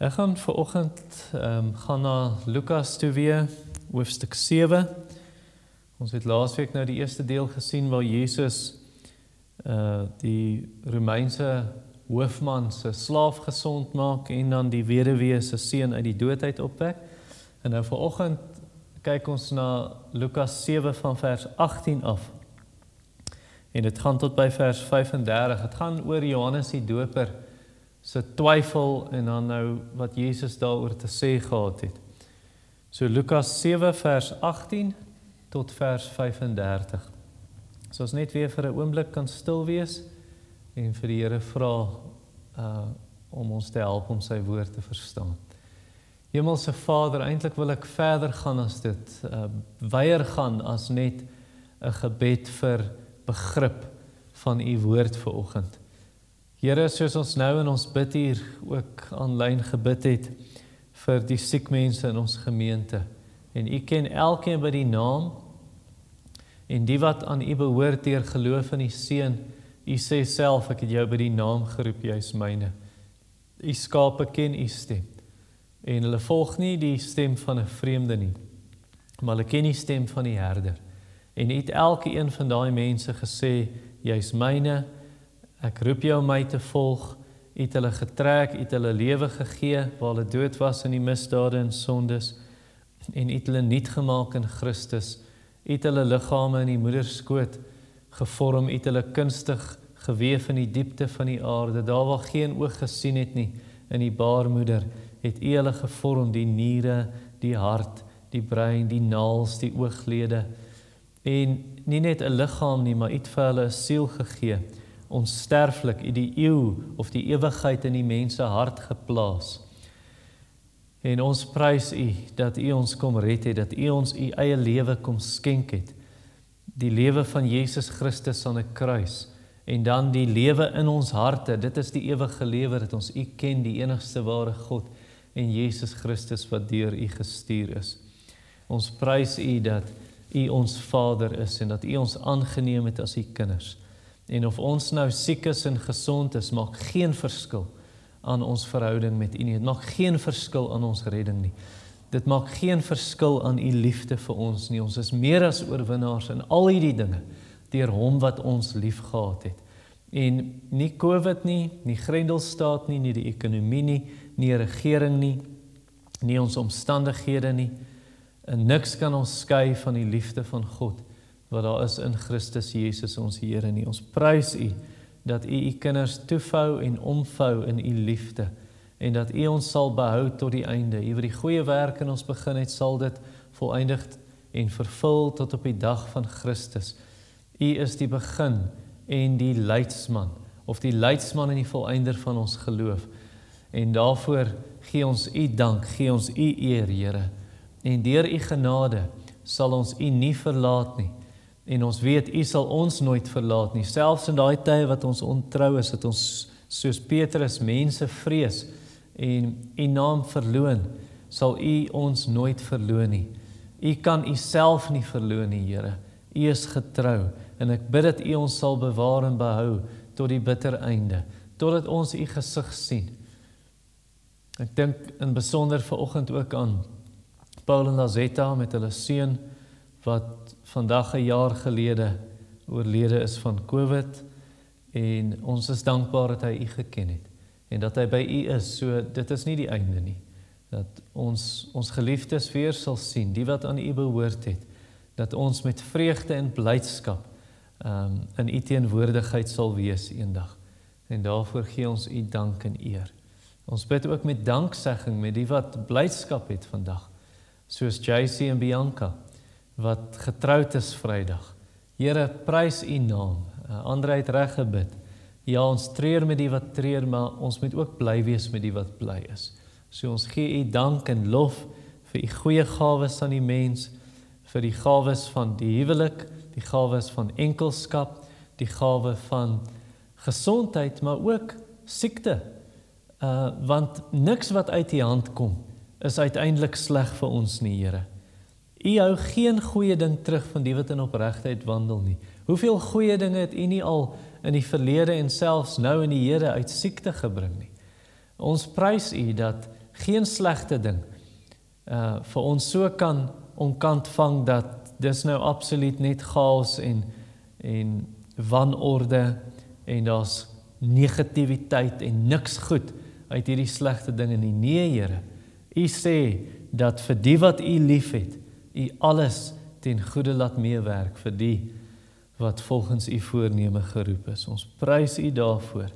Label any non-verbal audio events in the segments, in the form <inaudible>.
Ek gaan vir oggend ehm um, gaan na Lukas toe weer hoofstuk 7. Ons het laasweek nou die eerste deel gesien waar Jesus uh die Romeinse hoofman se slaaf gesond maak en dan die weduwee se seun uit die dood uit opwek. En nou vir oggend kyk ons na Lukas 7 van vers 18 af. En dit gaan tot by vers 35. Dit gaan oor Johannes die Doper se twyfel en dan nou wat Jesus daaroor te sê gehad het. So Lukas 7 vers 18 tot vers 35. So ons net weer vir 'n oomblik kan stil wees en vir die Here vra uh om ons te help om sy woord te verstaan. Hemelse Vader, eintlik wil ek verder gaan as dit uh weier gaan as net 'n gebed vir begrip van u woord vir oggend. Here, soos ons nou in ons bid hier ook aanlyn gebid het vir die siek mense in ons gemeente. En U ken elkeen by die naam en die wat aan U behoort deur geloof in die Seun. U sê self ek het jou by die naam geroep, jy is myne. U skape ken U stem. En hulle volg nie die stem van 'n vreemde nie, maar hulle ken die stem van die herder. En U het elke een van daai mense gesê, jy's myne. Ek roep jou my te volg. U het hulle getrek, u het hulle lewe gegee waar hulle dood was in die misdade en sondes en u het hulle nuut gemaak in Christus. U het hulle liggame in die moeder skoot gevorm, u het hulle kunstig gewewe in die diepte van die aarde. Daar waar geen oog gesien het nie in die baarmoeder, het u hulle gevorm, die niere, die hart, die brein, die naels, die ooglede. En nie net 'n liggaam nie, maar u het vir hulle 'n siel gegee onsterflik in die eeu of die ewigheid in die mense hart geplaas. En ons prys U dat U ons kom red het, dat U ons U eie lewe kom skenk het. Die lewe van Jesus Christus aan 'n kruis en dan die lewe in ons harte. Dit is die ewige lewe dat ons U ken, die enigste ware God en Jesus Christus wat deur U gestuur is. Ons prys U dat U ons Vader is en dat U ons aangeneem het as U kinders. En of ons nou siek is en gesond is, maak geen verskil aan ons verhouding met U nie. Dit maak geen verskil aan ons redding nie. Dit maak geen verskil aan U liefde vir ons nie. Ons is meer as oorwinnaars in al hierdie dinge deur Hom wat ons liefgehad het. En nie COVID nie, nie Grendelstaat nie, nie die ekonomie nie, nie regering nie, nie ons omstandighede nie. En niks kan ons skei van die liefde van God wat daar is in Christus Jesus ons Here nie. Ons prys U dat U U kinders toefou en omvou in U liefde en dat U ons sal behou tot die einde. U wat die goeie werk in ons begin het, sal dit volëindig en vervul tot op die dag van Christus. U is die begin en die leidsman of die leidsman en die volëinder van ons geloof. En daarvoor gee ons U dank, gee ons U eer, Here. En deur U genade sal ons U nie verlaat nie En ons weet U sal ons nooit verlaat nie. Selfs in daai tye wat ons ontrou is, het ons soos Petrus mense vrees en U naam verloon, sal U ons nooit verloon nie. U kan U self nie verloon nie, Here. U is getrou en ek bid dat U ons sal bewaar en behou tot die bitter einde, totdat ons U gesig sien. Ek dink in besonder ver oggend ook aan Paul en Lazetta met hulle seun wat vandag 'n jaar gelede oorlede is van COVID en ons is dankbaar dat hy u geken het en dat hy by u is. So dit is nie die einde nie. Dat ons ons geliefdes weer sal sien, die wat aan u behoort het, dat ons met vreugde en blydskap um in u teenwoordigheid sal wees eendag. En daarvoor gee ons u dank en eer. Ons bid ook met danksegging met die wat blydskap het vandag, soos JC en Bianca wat getroud is Vrydag. Here, prys U naam. Uh, Andre het reg gebid. Ja, ons treur met die wat treur, maar ons moet ook bly wees met die wat bly is. So ons gee U dank en lof vir U goeie gawes aan die mens, vir die gawes van die huwelik, die gawes van enkelskap, die gawe van gesondheid, maar ook siekte. Uh want niks wat uit U hand kom is uiteindelik sleg vir ons nie, Here. U hou geen goeie ding terug van die wat in opregtheid wandel nie. Hoeveel goeie dinge het U nie al in die verlede en selfs nou in die Here uit siekte gebring nie. Ons prys U dat geen slegte ding uh vir ons so kan onkant vang dat dis nou absoluut net chaos en en wanorde en daar's negativiteit en niks goed uit hierdie slegte dinge nie. Nee, Here. U sê dat vir die wat U liefhet, U alles ten goeie laat meewerk vir die wat volgens U voorneme geroep is. Ons prys U daarvoor.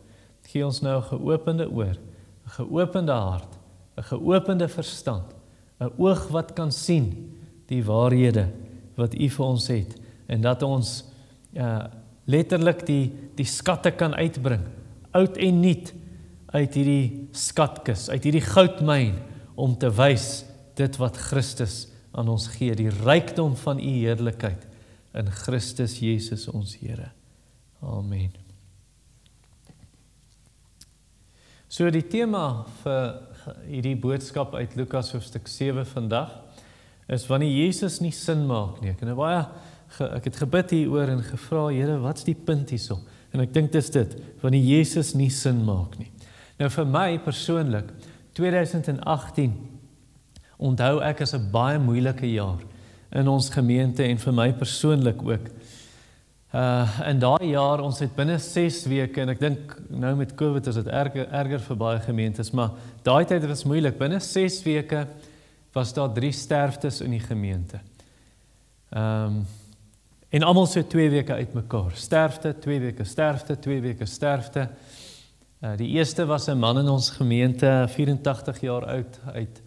Gee ons nou 'n geopende oor, 'n geopende hart, 'n geopende verstand, 'n oog wat kan sien die waarhede wat U vir ons het en dat ons ja letterlik die die skatte kan uitbring, oud en nuut uit hierdie skatkis, uit hierdie goudmyn om te wys dit wat Christus aan ons gee, die rykdom van u heerlikheid in Christus Jesus ons Here. Amen. So die tema vir hierdie boodskap uit Lukas hoofstuk 7 vandag is wanneer Jesus nie sin maak nie. Ek het nou baie ek het gebid hieroor en gevra Here, wat's die punt hierso? En ek dink dis dit, wanneer Jesus nie sin maak nie. Nou vir my persoonlik 2018 onthou ek as 'n baie moeilike jaar in ons gemeente en vir my persoonlik ook. Uh in daai jaar ons het binne 6 weke en ek dink nou met Covid is dit erger erger vir baie gemeentes, maar daai tyd was moeilik. Binne 6 weke was daar 3 sterftes in die gemeente. Um, en almal so 2 weke uitmekaar. Sterfte, 2 weke sterfte, 2 weke sterfte. Uh die eerste was 'n man in ons gemeente, 84 jaar oud, uit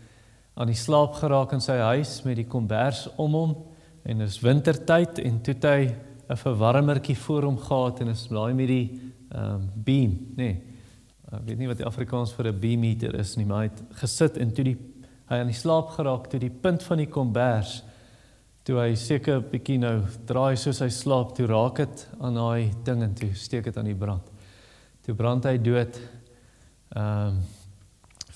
aan die slaap geraak in sy huis met die kombers om hom en dis wintertyd en toe hy 'n verwarmertjie voor hom gehad en is daai met die ehm um, beam, nê. Nee, ek weet nie wat die Afrikaans vir 'n beam meter is nie, maar hy het gesit en toe die hy aan die slaap geraak toe die punt van die kombers toe hy seker bietjie nou draai soos hy slaap, toe raak dit aan daai ding en toe steek dit aan die brand. Toe brand hy dood. Ehm um,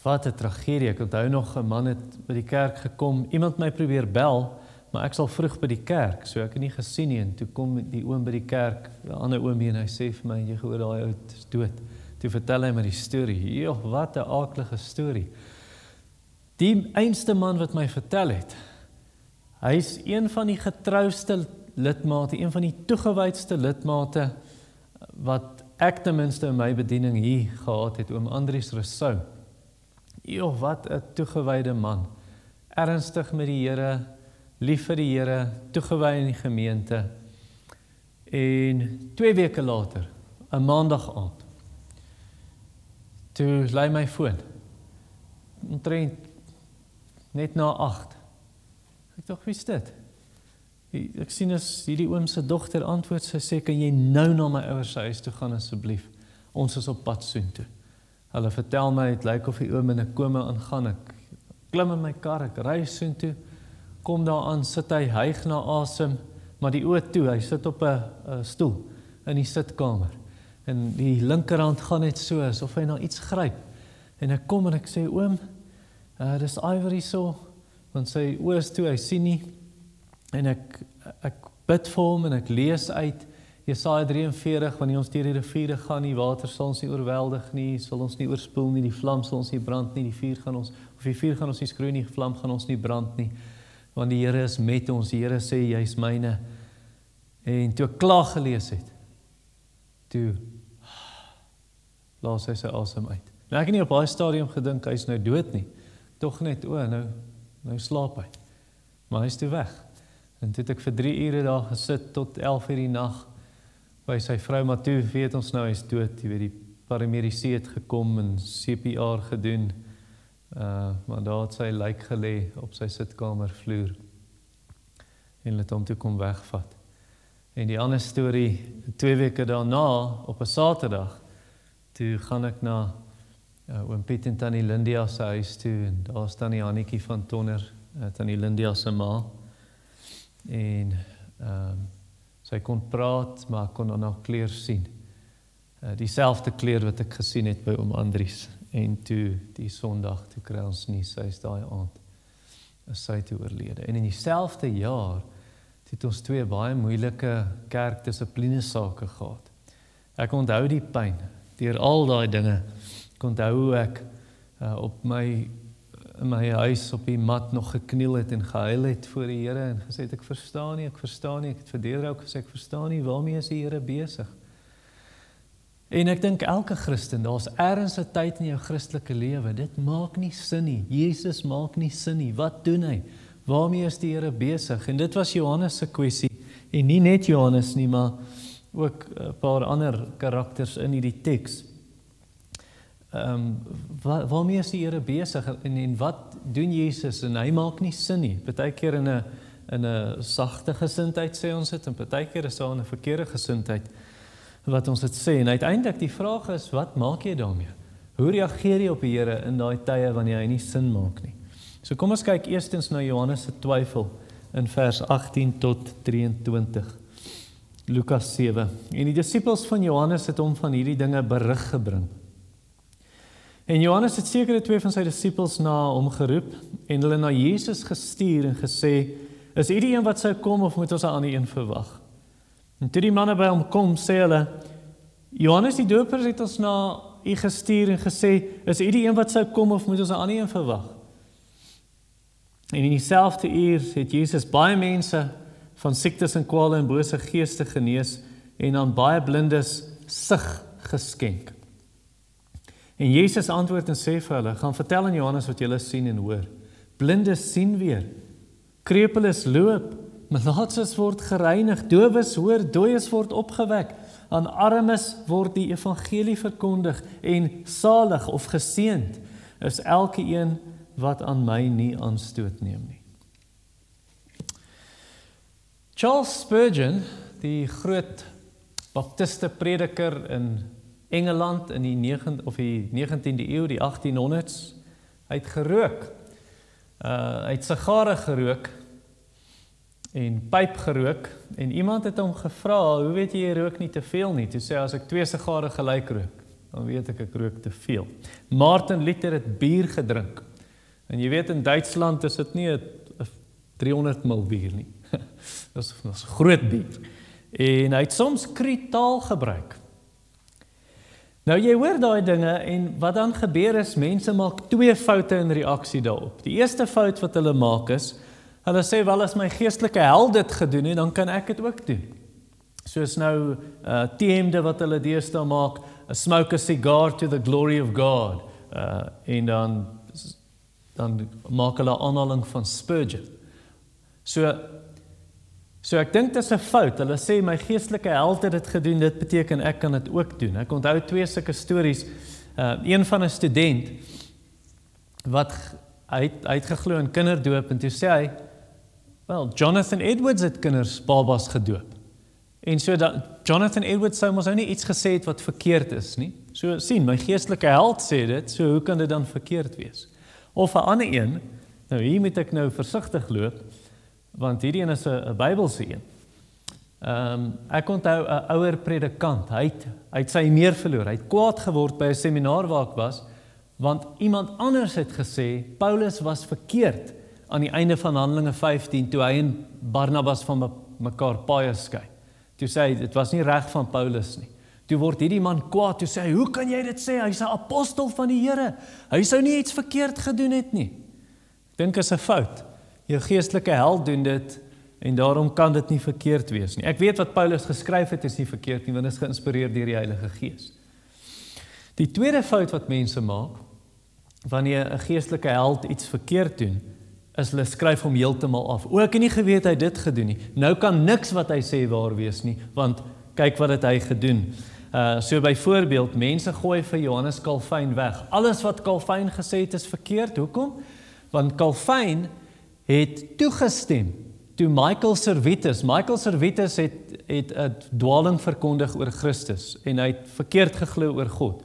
Wat 'n tragedie. Ek onthou nog 'n man het by die kerk gekom. Iemand my probeer bel, maar ek sal vroeg by die kerk, so ek het nie gesien nie en toe kom die oom by die kerk, 'n ander oom hier en hy sê vir my, "Jy gehoor daai ou is dood." Toe vertel hy my die storie. Joh, wat 'n aardige storie. Die einste man wat my vertel het. Hy's een van die getrouste lidmate, een van die toegewydste lidmate wat ek ten minste in my bediening hier gehad het, oom Andrius Rousseau. Jo, wat 'n toegewyde man. Ernstig met die Here, lief vir die Here, toegewy in die gemeente. En 2 weke later, 'n maandag aand, toe lei my foon. Omtrent net na 8. Ek dink, "Wie is dit?" Ek sien as hierdie oom se dogter antwoord, sy sê, "Kan jy nou na my ouers se huis toe gaan asseblief? Ons is op pad soontoe." Hulle vertel my dit lyk of die oom in 'n koma ingaan. Ek klim in my kar, ek ry soontoe. Kom daar aan, sit hy hyg na asem, maar die oë toe, hy sit op 'n stoel in die sitkamer. En die linkerhand gaan net so asof hy na iets gryp. En ek kom en ek sê oom, uh, dis Ivory so, want sy oë is toe, hy sien nie. En ek ek bid vir hom en ek lees uit Jesaja 43 wanneer ons deur die riviere gaan, die water sal ons nie oorweldig nie, sal ons nie oorspoel nie, die vlam sal ons nie brand nie, die vuur gaan ons of die vuur gaan ons nie skroei nie, die vlam gaan ons nie brand nie. Want die Here is met ons. Die Here sê jy's myne. En toe ek klaar gelees het, toe laat hy sy asem uit. Nou ek het nie op daai stadium gedink hy's nou dood nie. Tog net o, nou nou slaap hy. Maar hy's toe weg. En toe het ek vir 3 ure daar gesit tot 11:00 die nag by sy vrou maar toe weet ons nou hy's dood, jy weet die paramedici het gekom en CPR gedoen. Uh maar daar het sy lijk gelê op sy sitkamer vloer. En het hom toe kom wegvat. En die ander storie, 2 weke daarna op 'n Saterdag, toe gaan ek na uh, oom Piet en tannie Lindia se huis toe en daar staan die Hannetjie van Tonner, uh, tannie Lindia se ma. En ehm um, Sy kon praat, maar kon aan haar kleur sien. Uh dieselfde kleur wat ek gesien het by oom Andries en toe die Sondag toe kry ons nie sy is daai aand sy toe oorlede. En in dieselfde jaar het ons twee baie moeilike kerkdissipline sake gehad. Ek onthou die pyn deur al daai dinge. Ek onthou hoe ek uh, op my in my huis op die mat nog gekniel het en gehuil het voor die Here en gesê het ek verstaan nie, ek verstaan nie. Ek het vir Deerdra ook gesê ek verstaan nie waarmee is die Here besig? En ek dink elke Christen, daar's ergens 'n tyd in jou Christelike lewe, dit maak nie sin nie. Jesus maak nie sin nie. Wat doen hy? Waarmee is die Here besig? En dit was Johannes se kwessie. En nie net Johannes nie, maar ook 'n paar ander karakters in hierdie teks. Ehm um, waar, waarmee is die Here besig en en wat doen Jesus en hy maak nie sin nie. Partykeer in 'n in 'n sagte gesindheid sê ons dit en partykeer is daar 'n verkeerde gesindheid wat ons dit sê en uiteindelik die vraag is wat maak jy daarmee? Hoe reageer jy op die Here in daai tye wanneer hy nie sin maak nie? So kom ons kyk eerstens na Johannes se twyfel in vers 18 tot 23. Lukas 7. En die disippels van Johannes het hom van hierdie dinge berig gebring. En Johannes het sekere twee van sy disippels na hom geroep en hulle na Jesus gestuur en gesê: "Is u die een wat sou kom of moet ons 'n ander een verwag?" En toe die manne by hom kom, sê hulle: "Johannes die Doper het ons na u gestuur en gesê: "Is u die een wat sou kom of moet ons 'n ander een verwag?" En in dieselfde uur het Jesus baie mense van siektes en kwale en bose geeste genees en aan baie blindes sig geskenk. En Jesus antwoord en sê vir hulle: "Gaan vertel aan Johannes wat julle sien en hoor. Blindes sien weer. Krepeles loop, malaatses word gereinig, dowes hoor, dooies word opgewek, aan armes word die evangelie verkondig en salig of geseënd is elke een wat aan my nie aanstoot neem nie." Charles Spurgeon, die groot baptiste prediker in Engeland in die 9 of die 19de eeu, die 1800s, hy het gerook. Uh hy het sigare gerook en pyp gerook en iemand het hom gevra, "Hoe weet jy jy rook nie te veel nie?" Toe sê hy, "As ek twee sigare gelyk rook, dan weet ek ek rook te veel." Martin Luther het bier gedrink. En jy weet in Duitsland is dit nie 'n 300 ml bier nie. <laughs> dis 'n groot bier. En hy het soms kritaal gebruik. Nou jy hoor daai dinge en wat dan gebeur is mense maak twee foute in reaksie daarop. Die eerste fout wat hulle maak is hulle sê wel as my geestelike held dit gedoen het, dan kan ek dit ook doen. Soos nou uh teemde wat hulle deesdae maak, a smoke a cigar to the glory of God. Uh en dan dan maak hulle aanhaling van Spurgeon. So So ek dink dit is 'n fout. Hulle sê my geestelike held het dit gedoen, dit beteken ek kan dit ook doen. Ek onthou twee sulke stories. Uh een van 'n student wat hy het, hy het geglo in kinderdoop en toe sê hy, "Wel, Jonathan Edwards het kinders babas gedoop." En so dat Jonathan Edwards sou mos nou nie iets gesê het wat verkeerd is nie. So sien, my geestelike held sê dit, so hoe kan dit dan verkeerd wees? Of 'n ander een, nou hier moet ek nou versigtig loop want hierdie een is 'n Bybelse een. Ehm um, ek onthou 'n ouer predikant, hy het hy het sy meer verloor. Hy het kwaad geword by 'n seminar waar ek was want iemand anders het gesê Paulus was verkeerd aan die einde van Handelinge 15 toe hy en Barnabas van mekaar paie skei. Toe sê hy dit was nie reg van Paulus nie. Toe word hierdie man kwaad, toe sê hy, "Hoe kan jy dit sê? Hy's 'n apostel van die Here. Hy sou nie iets verkeerd gedoen het nie." Dink is 'n fout. Jou geestelike held doen dit en daarom kan dit nie verkeerd wees nie. Ek weet wat Paulus geskryf het is nie verkeerd nie want dit is geïnspireer deur die Heilige Gees. Die tweede fout wat mense maak wanneer 'n geestelike held iets verkeerd doen, is hulle skryf hom heeltemal af. O, ek het nie geweet hy dit gedoen nie. Nou kan niks wat hy sê waar wees nie, want kyk wat het hy gedoen. Uh so byvoorbeeld, mense gooi vir Johannes Calvin weg. Alles wat Calvin gesê het is verkeerd. Hoekom? Want Calvin het toegestem toe Michael Servetus, Michael Servetus het het 'n dwaling verkondig oor Christus en hy het verkeerd geglo oor God.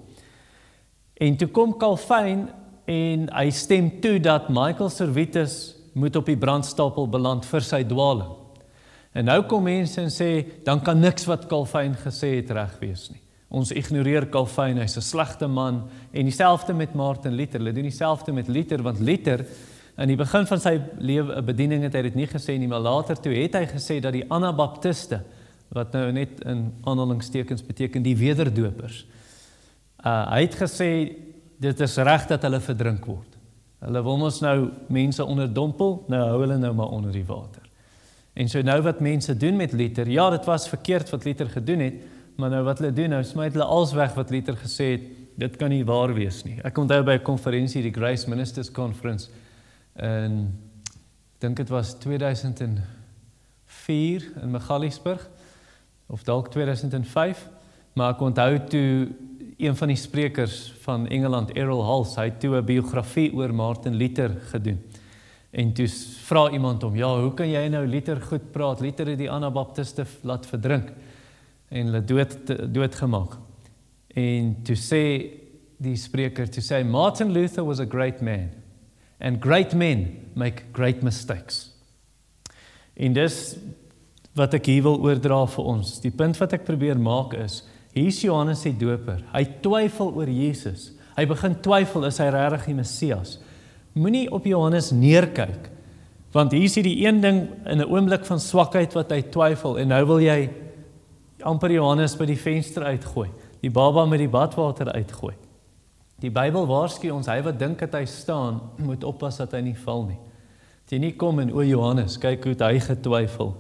En toe kom Calvin en hy stem toe dat Michael Servetus moet op die brandstapel beland vir sy dwaling. En nou kom mense en sê dan kan niks wat Calvin gesê het reg wees nie. Ons ignoreer Calvin, hy's 'n slegte man en dieselfde met Martin Luther. Hulle doen dieselfde met Luther want Luther In die begin van sy lewe bediening het hy dit nie gesê nie, maar later toe het hy gesê dat die Anabaptiste wat nou net in aanhalingstekens beteken die wederdopers. Uh hy het gesê dit is reg dat hulle verdrink word. Hulle wil ons nou mense onderdompel, nou hou hulle nou maar onder die water. En so nou wat mense doen met Luther, ja, dit was verkeerd wat Luther gedoen het, maar nou wat hulle doen, nou smyt hulle als weg wat Luther gesê het, dit kan nie waar wees nie. Ek onthou by 'n konferensie, die Grace Ministers Conference in dink dit was 2004 in Magaliesburg of dalk 2005, maar ek onthou toe een van die sprekers van Engeland, Errol Hals, hy het toe 'n biografie oor Martin Luther gedoen. En toe vra iemand hom, "Ja, hoe kan jy nou Luther goed praat? Luther het die Anabaptiste laat verdrink en hulle dood doodgemaak." En toe sê die spreker, toe sê Martin Luther was a great man and great men make great mistakes. En dis wat ek hier wil oordra vir ons. Die punt wat ek probeer maak is Hier's Johannes die Doper. Hy twyfel oor Jesus. Hy begin twyfel is hy regtig die Messias. Moenie op Johannes neerkyk. Want hier's hierdie een ding in 'n oomblik van swakheid wat hy twyfel en nou wil jy amper Johannes by die venster uitgooi. Die baba met die badwater uitgooi. Die Bybel waarsku ons hy wat dink dat hy staan, moet oppas dat hy nie val nie. Jy nie kom en o Johannes, kyk hoe hy getwyfel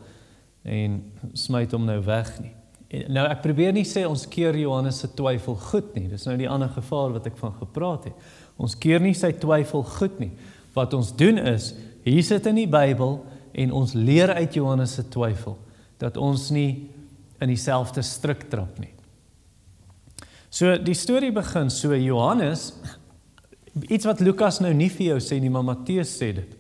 en smyt hom nou weg nie. En nou ek probeer nie sê ons keer Johannes se twyfel goed nie. Dis nou die ander gevaar wat ek van gepraat het. Ons keer nie sy twyfel goed nie. Wat ons doen is, hier sit in die Bybel en ons leer uit Johannes se twyfel dat ons nie in dieselfde struik trap nie. So die storie begin so Johannes iets wat Lukas nou nie vir jou sê nie, maar Matteus sê dit.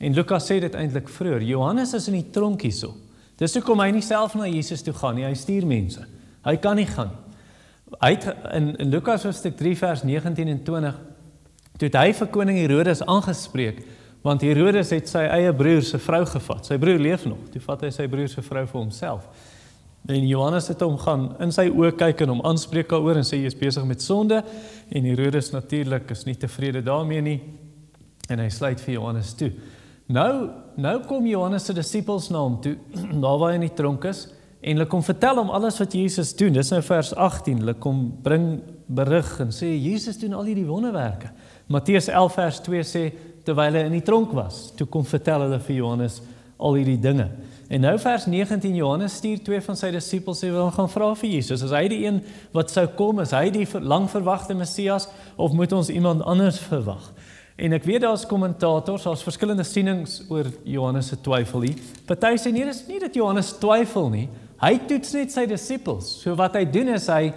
En Lukas sê dit eintlik vroeër. Johannes is in die tronk hierso. Dis hoekom hy nie self na Jesus toe gaan nie. Hy stuur mense. Hy kan nie gaan. Hy het in, in Lukas hoofstuk 3 vers 19 en 20 toe hy vir koning Herodes aangespreek want Herodes het sy eie broer se vrou gevat. Sy broer leef nog. Toe vat hy sy broer se vrou vir homself. En Johannes het hom gaan in sy oë kyk en hom aanspreek daaroor en sê jy is besig met sonde en Herodes natuurlik is nie tevrede daarmee nie en hy sluit vir Johannes toe. Nou nou kom Johannes se disippels na hom toe, <clears throat> daar waar hy in die tronk is, en hulle kom vertel hom alles wat Jesus doen. Dis nou vers 18. Hulle kom bring berig en sê Jesus doen al hierdie wonderwerke. Matteus 11 vers 2 sê terwyl hy in die tronk was, toe kom vertel hulle vir Johannes al hierdie dinge. En nou vers 19 Johannes stuur twee van sy disippels sê wil gaan vra vir Jesus. Is hy die een wat sou kom? Is hy die lang verwagte Messias of moet ons iemand anders verwag? En ek weet daar's kommentators, daar's verskillende sienings oor Johannes se twyfel hier. Party sê nee, dis nie dat Johannes twyfel nie. Hy toets net sy disippels. So wat hy doen is hy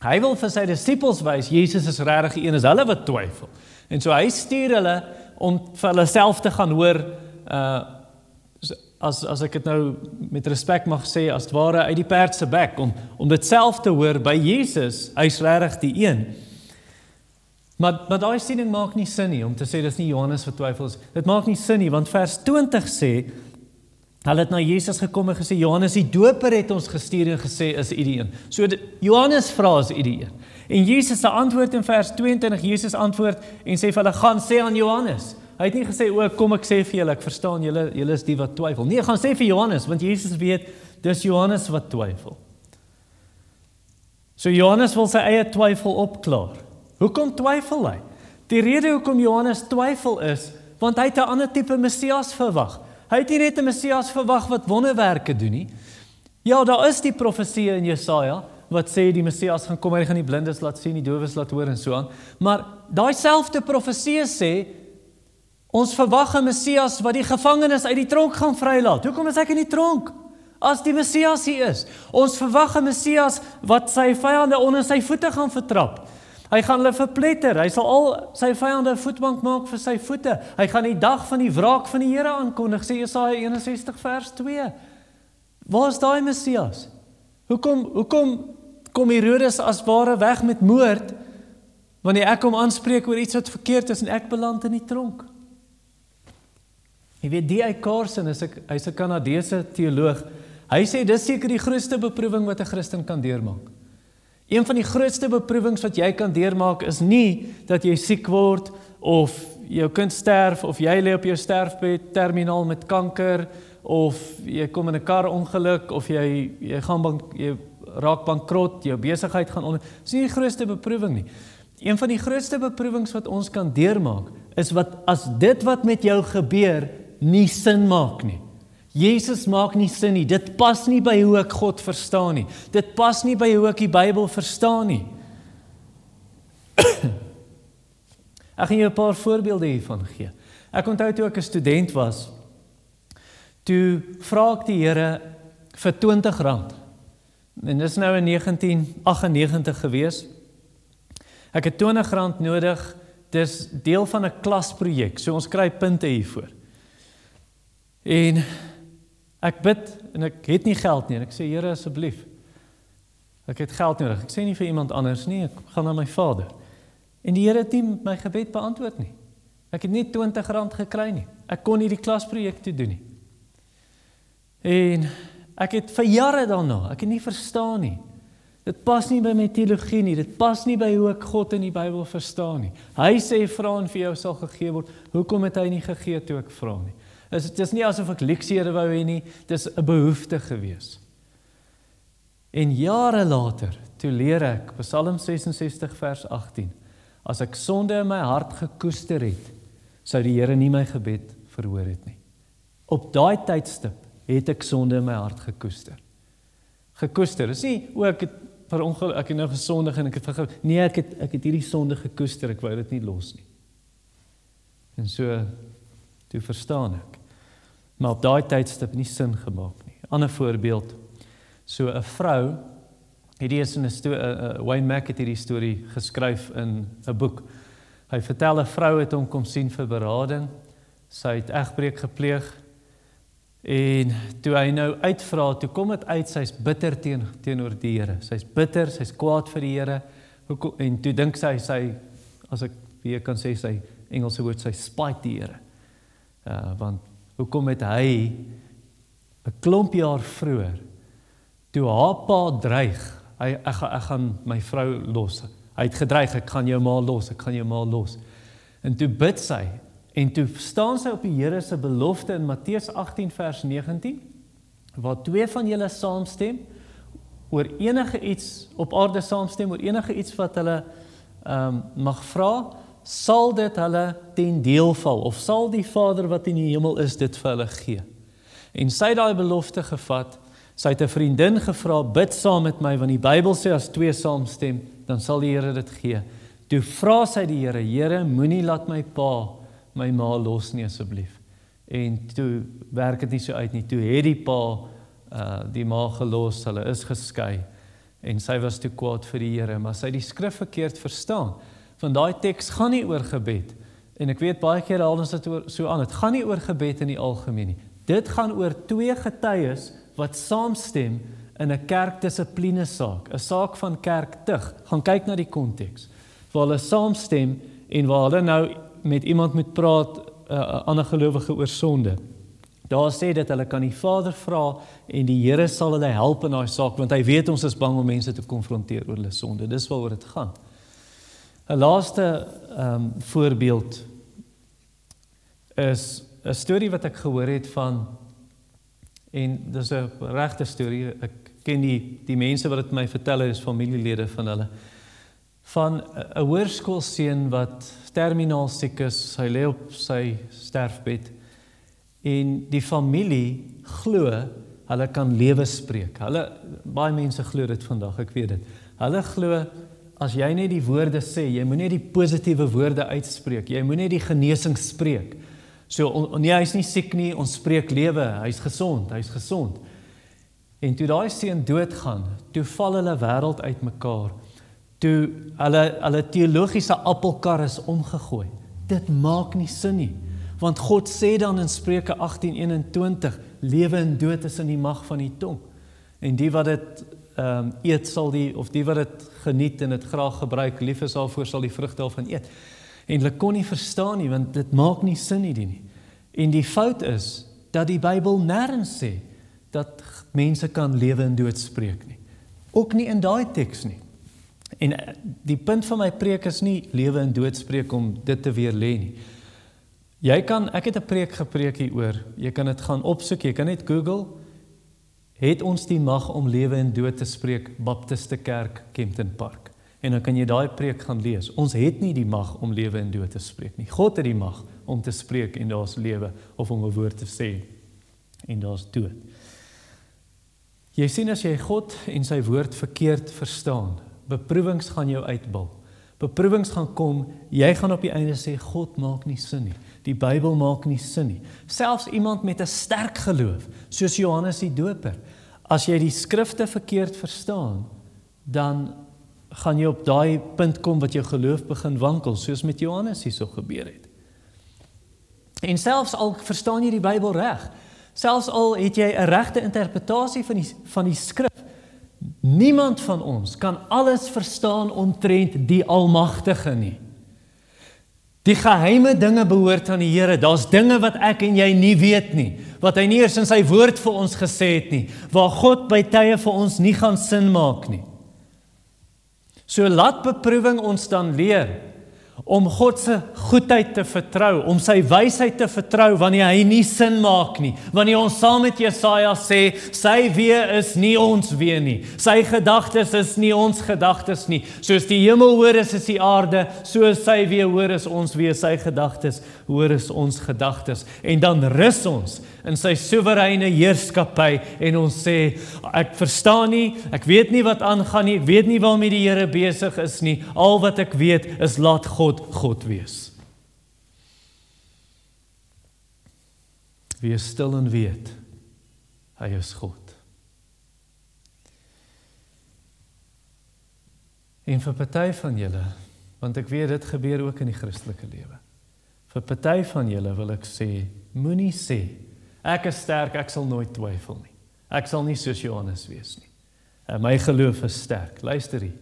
hy wil vir sy disippels wys Jesus is regtig een is hulle wat twyfel. En so hy stuur hulle om vir hulle self te gaan hoor uh as as ek dit nou met respek mag sê as ware uit die perd se bek om om dit self te hoor by Jesus, hy's regtig die een. Maar maar daai siening maak nie sin nie om te sê dis nie Johannes wat twyfel is. Dit maak nie sin nie want vers 20 sê hulle het na Jesus gekom en gesê Johannes die Doper het ons gestuur en gesê is u die een. So die, Johannes vra is u die een. En Jesus se antwoord in vers 22 Jesus antwoord en sê vir hulle gaan sê aan Johannes. Hy het nie gesê o kom ek sê vir julle ek verstaan julle julle is die wat twyfel. Nee, gaan sê vir Johannes want Jesus weet dis Johannes wat twyfel. So Johannes wil sy eie twyfel opklaar. Hoekom twyfel hy? Die rede hoekom Johannes twyfel is want hy het 'n ander tipe Messias verwag. Hy het nie net 'n Messias verwag wat wonderwerke doen nie. Ja, daar is die profesie in Jesaja wat sê die Messias gaan kom, hy gaan die blindes laat sien, die dowes laat hoor en so aan. Maar daai selfde profesie sê ons verwag 'n Messias wat die gevangenes uit die tronk gaan vrylaat. Hoekom is ek in die tronk? As die Messias hier is, ons verwag 'n Messias wat sy vyande onder sy voete gaan vertrap. Hy gaan hulle verpletter. Hy sal al sy vyande voetbank maak vir sy voete. Hy gaan die dag van die wraak van die Here aankondig, sê Jesaja 61 vers 2. Waar is daai Messias? Hoekom hoekom kom Herodes as ware weg met moord wanneer ek hom aanspreek oor iets wat verkeerd is en ek beland in die tronk? Jy weet D.I. Carson is 'n hy's 'n Kanadese teoloog. Hy sê dis seker die grootste beproewing wat 'n Christen kan deurmaak. Een van die grootste beproewings wat jy kan deurmaak is nie dat jy siek word of jou kind sterf of jy lê op jou sterfbed terminaal met kanker of jy kom in 'n karongeluk of jy jy gaan bank, jy raak bankrot, jou besigheid gaan onder. Dis nie die grootste beproewing nie. Een van die grootste beproewings wat ons kan deurmaak is wat as dit wat met jou gebeur nie sin maak nie. Jesus maak nie sin nie. Dit pas nie by hoe ek God verstaan nie. Dit pas nie by hoe ek die Bybel verstaan nie. ek gaan jou 'n paar voorbeelde hiervan gee. Ek onthou toe ek 'n student was, toe vra ek die Here vir R20. En dis nou in 1998 gewees. Ek het R20 nodig. Dis deel van 'n klasprojek. So ons kry punte hiervoor. En ek bid en ek het nie geld nie en ek sê Here asseblief. Ek het geld nodig. Ek sê nie vir iemand anders nie, ek gaan na my Vader. En die Here het nie my gebed beantwoord nie. Ek het net R20 gekry nie. Ek kon nie die klasprojek toe doen nie. En ek het vir jare daarna, ek het nie verstaan nie. Dit pas nie by my teologie nie. Dit pas nie by hoe ek God in die Bybel verstaan nie. Hy sê vra en vir jou sal gegee word. Hoekom het hy nie gegee toe ek vra nie? Is dit is nie asof ek leksiere wou hê nie. Dis 'n behoefte gewees. En jare later, toe leer ek Psalm 66 vers 18. As ek sonde in my hart gekoester het, sou die Here nie my gebed verhoor het nie. Op daai tydstip het ek sonde in my hart gekoester. Gekoester. Dis nie o ek het per ongeluk ek het nou gesondig en ek het vergewe. Nee, ek het ek het hierdie sonde gekoester. Ek wou dit nie los nie. En so toe verstaan ek. Maar op daai tydstip nie sin gemaak nie. Ander voorbeeld. So 'n vrou het hier 'n uh, Wayne Mac het hierdie storie geskryf in 'n boek. Hy vertel 'n vrou het hom kom sien vir berading. Sy het egbreek gepleeg En toe hy nou uitvra, toe kom dit uit sy's bitter teen teenoor die Here. Sy's bitter, sy's kwaad vir die Here. En toe dink sy sy as ek weer kan sê sy Engelse woord sy spite die Here. Uh want hoekom het hy 'n klomp jaar vroeër toe haar pa dreig, hy ek, ek, ek gaan my vrou los. Hy het gedreig ek gaan jou ma los, ek gaan jou ma los. En toe bid sy En toe staan sy op die Here se belofte in Matteus 18 vers 19 waar twee van julle saamstem oor enige iets op aarde saamstem oor enige iets wat hulle ehm um, mag vra sal dit hulle ten deel val of sal die Vader wat in die hemel is dit vir hulle gee. En sy het daai belofte gevat. Sy het 'n vriendin gevra bid saam met my want die Bybel sê as twee saamstem dan sal die Here dit gee. Toe vra sy die Here, Here, moenie laat my pa my ma los nie asseblief. En toe werk dit nie so uit nie. Toe het die pa uh die ma gelos, hulle is geskei en sy was te kwaad vir die Here, maar sy het die skrif verkeerd verstaan. Van daai teks gaan nie oor gebed. En ek weet baie keer haal ons dit oor so aan. Dit gaan nie oor gebed in die algemeen nie. Dit gaan oor twee getuies wat saamstem in 'n kerkdissipline saak, 'n saak van kerktug. Gaan kyk na die konteks. Waar hulle saamstem en waar hulle nou met iemand moet praat 'n uh, ander gelowige oor sonde. Daar sê dit hulle kan die Vader vra en die Here sal hulle help in daai saak want hy weet ons is bang om mense te konfronteer oor hulle sonde. Dis waaroor dit gaan. 'n Laaste ehm um, voorbeeld is 'n storie wat ek gehoor het van en dis 'n regte storie. Ek ken die die mense wat dit my vertel het, is familielede van hulle van 'n hoërskoolseun wat terminaal siek is, hy lê op sy sterfbed en die familie glo hulle kan lewe spreek. Hulle baie mense glo dit vandag, ek weet dit. Hulle glo as jy net die woorde sê, jy moenie die positiewe woorde uitspreek, jy moenie die genesing spreek. So on, nee, hy's nie siek nie, ons spreek lewe, hy's gesond, hy's gesond. En toe daai seun doodgaan, toe val hulle wêreld uitmekaar toe hulle hulle teologiese appelkar is omgegooi. Dit maak nie sin nie. Want God sê dan in Spreuke 18:21, lewe en dood is in die mag van die tong. En die wat dit ehm um, eet sal die of die wat dit geniet en dit graag gebruik, lief is daarvoor sal die vrugte daarvan eet. En hulle kon nie verstaan nie want dit maak nie sin nie die nie. En die fout is dat die Bybel nêrens sê dat mense kan lewe en dood spreek nie. Ook nie in daai teks nie. En eh, die punt van my preek is nie lewe en dood spreek om dit te weer lê nie. Jy kan ek het 'n preek gepreek hieroor. Jy kan dit gaan opsoek. Jy kan net Google het ons die mag om lewe en dood te spreek Baptiste Kerk Kempton Park. En dan kan jy daai preek gaan lees. Ons het nie die mag om lewe en dood te spreek nie. God het die mag om te spreek en daar's lewe of om 'n woord te sê en daar's dood. Jy sien as jy God en sy woord verkeerd verstaan, beproewings gaan jou uitbil. Beproewings gaan kom, jy gaan op die einde sê God maak nie sin nie. Die Bybel maak nie sin nie. Selfs iemand met 'n sterk geloof, soos Johannes die Doper, as jy die skrifte verkeerd verstaan, dan gaan jy op daai punt kom wat jou geloof begin wankel soos met Johannes hierso gebeur het. En selfs al verstaan jy die Bybel reg, selfs al het jy 'n regte interpretasie van die van die skrif, niemand van ons kan alles verstaan omtrent die Almagtige nie. Die geheime dinge behoort aan die Here. Daar's dinge wat ek en jy nie weet nie, wat hy nie eers in sy woord vir ons gesê het nie, waar God by tye vir ons nie gaan sin maak nie. So laat beproewing ons dan leer om God se goedheid te vertrou, om sy wysheid te vertrou wanneer hy nie sin maak nie. Wanneer ons saam met Jesaja sê sy weë is nie ons weë nie. Sy gedagtes is nie ons gedagtes nie. Soos die hemel hoor is is die aarde, so sy weë hoor is ons weë, sy gedagtes hoor is ons gedagtes. En dan rus ons in sy soewereine heerskappy en ons sê ek verstaan nie, ek weet nie wat aangaan nie, ek weet nie waarmee die Here besig is nie. Al wat ek weet is laat God God wees. Wees stil en weet hy is God. En vir party van julle, want ek weet dit gebeur ook in die Christelike lewe. Vir party van julle wil ek sê, moenie sê Ek is sterk, ek sal nooit twyfel nie. Ek sal nie soos Johannes wees nie. En my geloof is sterk. Luister hier.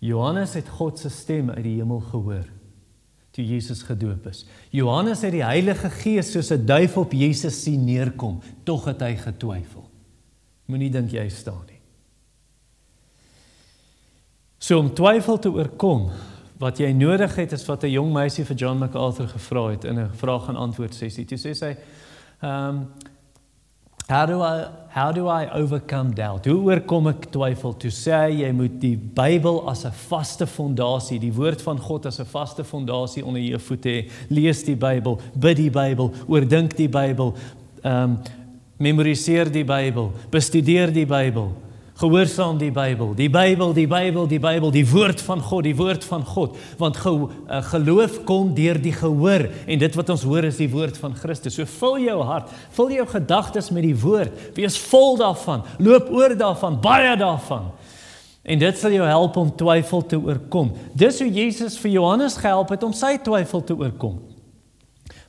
Johannes het God se stem uit die hemel gehoor toe Jesus gedoop is. Johannes het die Heilige Gees soos 'n duif op Jesus sien neerkom, tog het hy getwyfel. Moenie dink jy staan nie. So om twyfel te oorkom, wat jy nodig het is wat 'n jong meisie vir John MacArthur gevra het in 'n vraag en antwoord sessie. Toe sê sy Um how do I how do I overcome doubt? Hoe oorkom ek twyfel? Toe sê jy moet die Bybel as 'n vaste fondasie, die woord van God as 'n vaste fondasie onder jou voete hê. Lees die Bybel, bid die Bybel, oordink die Bybel, um memoriseer die Bybel, bestudeer die Bybel. Gehoorsaam die Bybel, die Bybel, die Bybel, die Bybel, die woord van God, die woord van God, want ge, uh, geloof kom deur die gehoor en dit wat ons hoor is die woord van Christus. So vul jou hart, vul jou gedagtes met die woord. Wees vol daarvan, loop oor daarvan, baie daarvan. En dit sal jou help om twyfel te oorkom. Dis hoe Jesus vir Johannes gehelp het om sy twyfel te oorkom.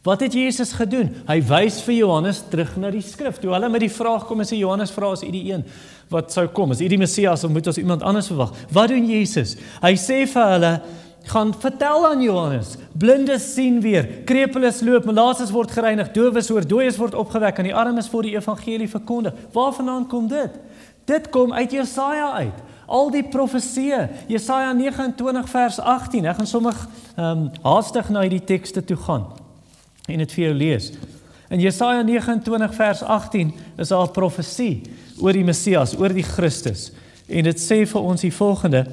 Wat het Jesus gedoen? Hy wys vir Johannes terug na die skrif. Toe hulle met die vraag kom en sê Johannes vra as u die een wat sou kom, as u die Messias of moet ons iemand anders verwag? Wat doen Jesus? Hy sê vir hulle gaan vertel aan Johannes, blindes sien weer, krepeles loop, malaatses word gereinig, dowes hoor, dooies word opgewek en die armes voor die evangelie verkondig. Waarvandaan kom dit? Dit kom uit Jesaja uit. Al die profeseë, Jesaja 29 vers 18. Ek gaan sommer ehm um, haastig na hierdie tekste toe gaan en dit vir jou lees. In Jesaja 29 vers 18 is daar 'n profesie oor die Messias, oor die Christus. En dit sê vir ons die volgende: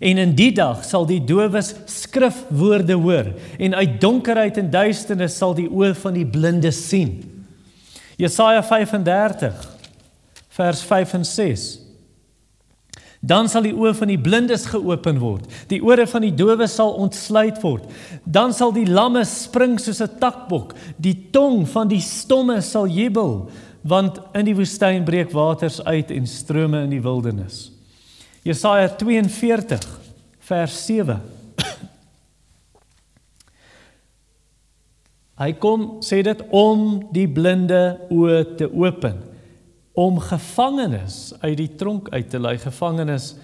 En in die dag sal die dowes skrifwoorde hoor en uit donkerheid en duisternis sal die oë van die blindes sien. Jesaja 35 vers 5 en 6 Dan sal die oë van die blindes geopen word. Die ore van die dowes sal ontsluit word. Dan sal die lamme spring soos 'n takbok. Die tong van die stomme sal jubel, want in die woestyn breek waters uit en strome in die wildernis. Jesaja 42 vers 7. <clears throat> Hy kom sê dit om die blinde oë te open om gevangenes uit die tronk uit te lei. Gevangenes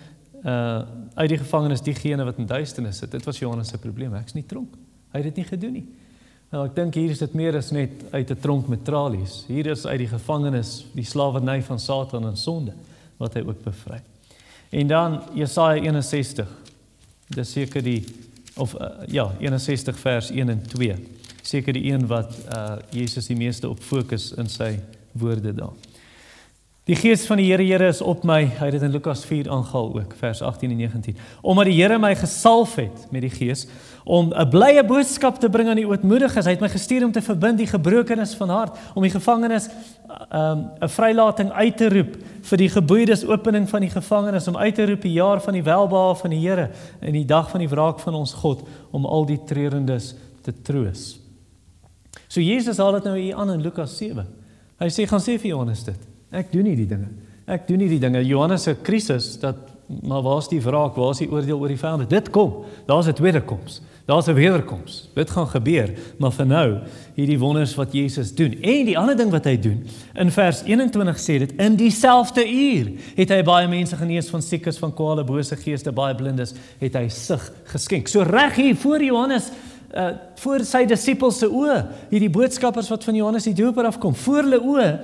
uh uit die gevangenes diegene wat in duisternis sit. Dit was Johannes se probleem ek's nie tronk. Hy het dit nie gedoen nie nou ek dink hier is dit meer as net uit 'n tronk met tralies. Hier is uit die gevangenes die slawerny van Satan en sonde wat hy ook bevry. En dan Jesaja 61 dis seker die of uh, ja 61 vers 1 en 2 seker die een wat uh Jesus die meeste op fokus in sy woorde daar Die gees van die Here Here is op my. Hy het dit in Lukas 4 aangehaal ook, vers 18 en 19. Omdat die Here my gesalf het met die gees om 'n blye boodskap te bring aan die ootmoediges. Hy het my gestuur om te verbind die gebrokenes van hart, om die gevangenes um 'n vrylating uit te roep vir die geboeides opening van die gevangenes om uit te roep die jaar van die welbehae van die Here en die dag van die wraak van ons God om al die treurendes te troos. So Jesus haal dit nou hier aan in Lukas 7. Hy sê gaan sê vir Johannes dit. Ek doen nie die dinge. Ek doen nie die dinge. Johannes se krisis dat maar waar's die wraak? Waar's die oordeel oor die vyande? Dit kom. Daar's 'n tweede koms. Daar's 'n wederkoms. Dit gaan gebeur, maar vir nou hierdie wonders wat Jesus doen. En die ander ding wat hy doen, in vers 21 sê dit in dieselfde uur het hy baie mense genees van siekes, van kwale, bose geeste, baie blindes, het hy sig geskenk. So reg hier voor Johannes uh voor sy disippels se oë, hierdie boodskappers wat van Johannes die Doper afkom, voor hulle oë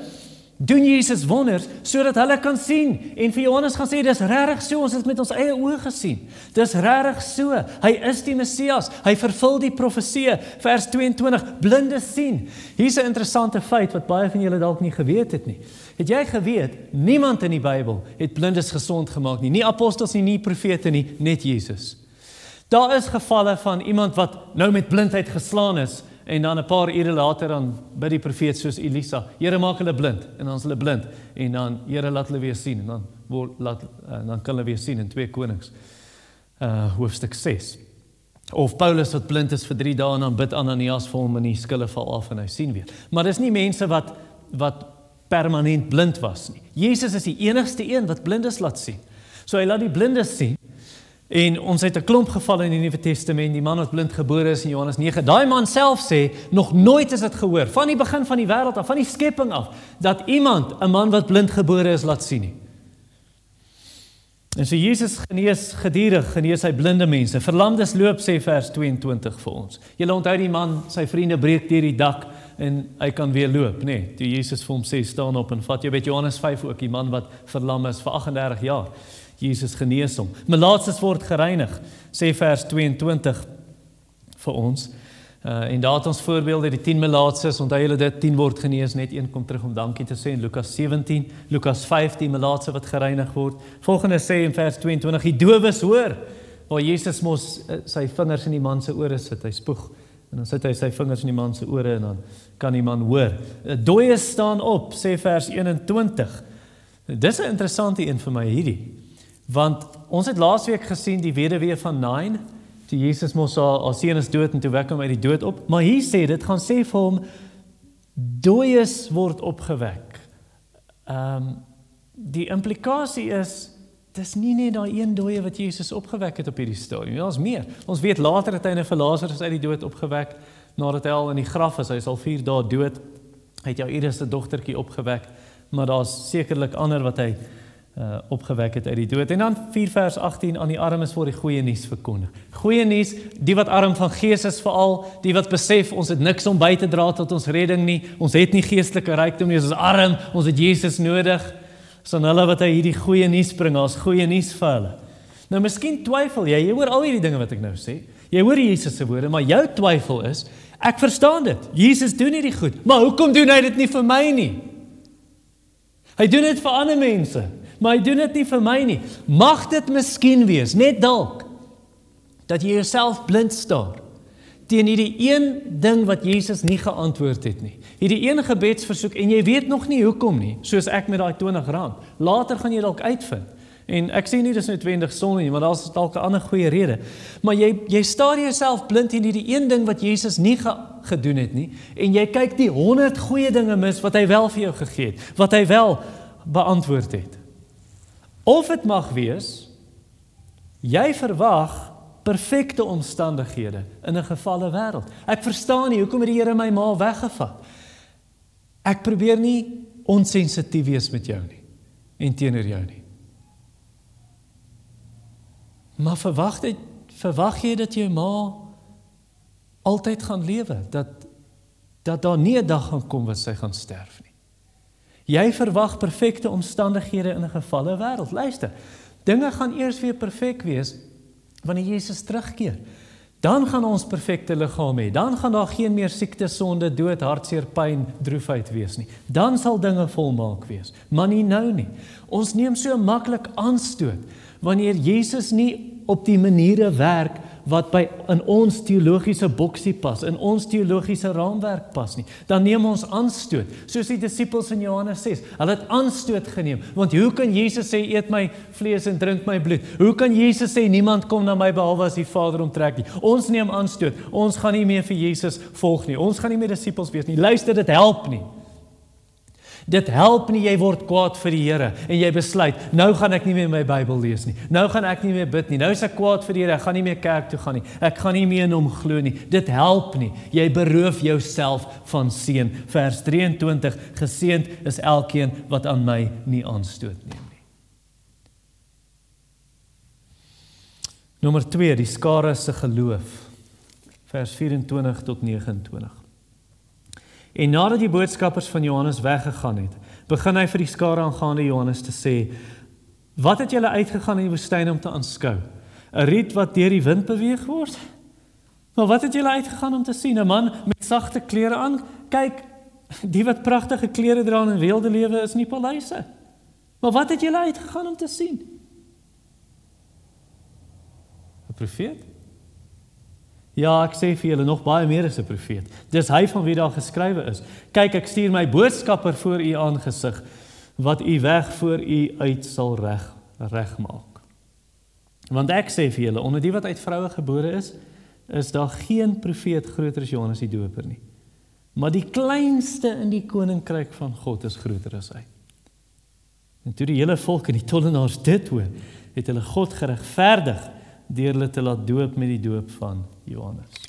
doen Jesus wonders sodat hulle kan sien en vir Johannes gaan sê dis regtig so ons het met ons eie oë gesien. Dis regtig so. Hy is die Messias. Hy vervul die profeseë. Vers 22 blindes sien. Hier's 'n interessante feit wat baie van julle dalk nie geweet het nie. Het jy geweet niemand in die Bybel het blindes gesond gemaak nie. Nie apostels nie, nie profete nie, net Jesus. Daar is gevalle van iemand wat nou met blindheid geslaan is en dan 'n paar ure later dan by die profeet soos Elisa, Here maak hulle blind en dan is hulle blind en dan Here laat hulle weer sien en dan word laat uh, dan kan hulle weer sien in 2 Konings uh hoofstuk 6. Of Paulus wat blind is vir 3 dae en dan bid Ananias vir hom en die skille val af en hy sien weer. Maar dis nie mense wat wat permanent blind was nie. Jesus is die enigste een wat blindes laat sien. So hy laat die blindes sien En ons het 'n klomp gevalle in die Nuwe Testament, die man wat blind gebore is in Johannes 9. Daai man self sê nog nooit is dit gehoor van die begin van die wêreld af, van die skepping af, dat iemand 'n man wat blind gebore is laat sien nie. En so Jesus genees gedurig, genees hy blinde mense. Verlamdes loop sê vers 22 vir ons. Jy onthou die man, sy vriende breek deur die dak en hy kan weer loop, nê? Nee, toe Jesus vir hom sê staan op en vat jou met Johannes 5 ook, die man wat verlam is vir 38 jaar. Jesus genees hom. Melaatses word gereinig, sê vers 22 vir ons. Uh en daar het ons voorbeelde die 10 melaatses, onthou julle dit 10 word genees, net een kom terug om dankie te sê in Lukas 17, Lukas 15 melaatse wat gereinig word. Volgende sê in vers 22 die dowes hoor waar Jesus mos uh, sy vingers in die man se ore sit, hy spoeg en dan sit hy sy vingers in die man se ore en dan kan die man hoor. Uh, dooies staan op, sê vers 21. Dis 'n interessante een vir my hierdie. Want ons het laasweek gesien die weduwee van Nain, toe Jesus mos haar haar seun is dood en toe wek hom uit die dood op. Maar hier sê dit gaan sê vir hom dooies word opgewek. Ehm um, die implikasie is dis nie net daai een dooie wat Jesus opgewek het op hierdie stadium. Daar's meer. Ons weet later het hy 'n Lazarus uit die dood opgewek nadat hy al in die graf is. Hy is al 4 dae dood. Hy het jou se dogtertjie opgewek, maar daar's sekerlik ander wat hy uh opgewek het uit die dood. En dan 4 vers 18 aan die armes word die goeie nuus verkondig. Goeie nuus, die wat arm van gees is veral, die wat besef ons het niks om by te dra tot ons redding nie. Ons het nie geestelike rykdom nie, ons is arm, ons het Jesus nodig. Son hulle wat hy hierdie goeie nuus bring, as goeie nuus vir hulle. Nou miskien twyfel jy, jy hoor al hierdie dinge wat ek nou sê. Jy hoor Jesus se woorde, maar jou twyfel is, ek verstaan dit. Jesus doen hierdie goed, maar hoekom doen hy dit nie vir my nie? Hy doen dit vir ander mense maar hy doen dit nie vir my nie. Mag dit miskien wees, net dalk dat jy jouself blind staar teen hierdie een ding wat Jesus nie geantwoord het nie. Hierdie een gebedsversoek en jy weet nog nie hoekom nie, soos ek met daai 20 rand. Later gaan jy dalk uitvind. En ek sê nie dis noodwendig sonde nie, maar daar's dalk 'n ander goeie rede. Maar jy jy staar jouself blind teen hierdie een ding wat Jesus nie ge, gedoen het nie en jy kyk die 100 goeie dinge mis wat hy wel vir jou gegee het, wat hy wel beantwoord het. Of dit mag wees jy verwag perfekte omstandighede in 'n gevalle wêreld. Ek verstaan nie hoekom het die Here my ma weggevat. Ek probeer nie onsensitief wees met jou nie en teenoor jou nie. Maar verwag dit verwag jy dat jou ma altyd gaan lewe dat dat daar nie 'n dag gaan kom wat sy gaan sterf. Jy verwag perfekte omstandighede in 'n gevalle wêreld. Luister. Dinge gaan eers weer perfek wees wanneer Jesus terugkeer. Dan gaan ons perfekte liggaam hê. Dan gaan daar geen meer siekte, sonde, dood, hartseer, pyn, droefheid wees nie. Dan sal dinge volmaak wees. Maar nie nou nie. Ons neem so maklik aanstoot wanneer Jesus nie op die maniere werk wat by in ons teologiese boksie pas, in ons teologiese raamwerk pas nie. Dan neem ons aanstoot, soos die disippels in Johannes 6. Hulle het aanstoot geneem, want hoe kan Jesus sê eet my vlees en drink my bloed? Hoe kan Jesus sê niemand kom na my behalwe as die Vader hom trek nie? Ons neem aanstoot. Ons gaan nie meer vir Jesus volg nie. Ons gaan nie meer disippels wees nie. Luister, dit help nie. Dit help nie jy word kwaad vir die Here en jy besluit nou gaan ek nie meer my Bybel lees nie. Nou gaan ek nie meer bid nie. Nou is ek kwaad vir die Here. Ek gaan nie meer kerk toe gaan nie. Ek gaan nie meer in hom glo nie. Dit help nie. Jy beroof jouself van seën. Vers 23: Geseënd is elkeen wat aan my nie aanstoot neem nie. Nommer 2, die skare se geloof. Vers 24 tot 29. En nadat die boodskappers van Johannes weggegaan het, begin hy vir die skare aangaande Johannes te sê: "Wat het julle uitgegaan in die woestyn om te aanskou? 'n Riet wat deur die wind beweeg word? Maar wat het julle uitgegaan om te sien? 'n Man met sagte klere aan? Kyk, die wat pragtige klere dra in wilde lewe is nie paleise. Maar wat het julle uitgegaan om te sien? 'n Profeet? Ja, ek sê vir julle nog baie meer as 'n profeet. Dis hy van wie daar geskrywe is. Kyk, ek stuur my boodskapper voor u aangesig wat u weg voor u uit sal reg regmaak. Want ek sê vir julle, onder die wat uit vroue gebore is, is daar geen profeet groter as Johannes die Doper nie. Maar die kleinste in die koninkryk van God is groter as hy. En toe die hele volk en die tollenaars dit hoor, het hulle God geregverdig deur hulle te laat doop met die doop van Johannes.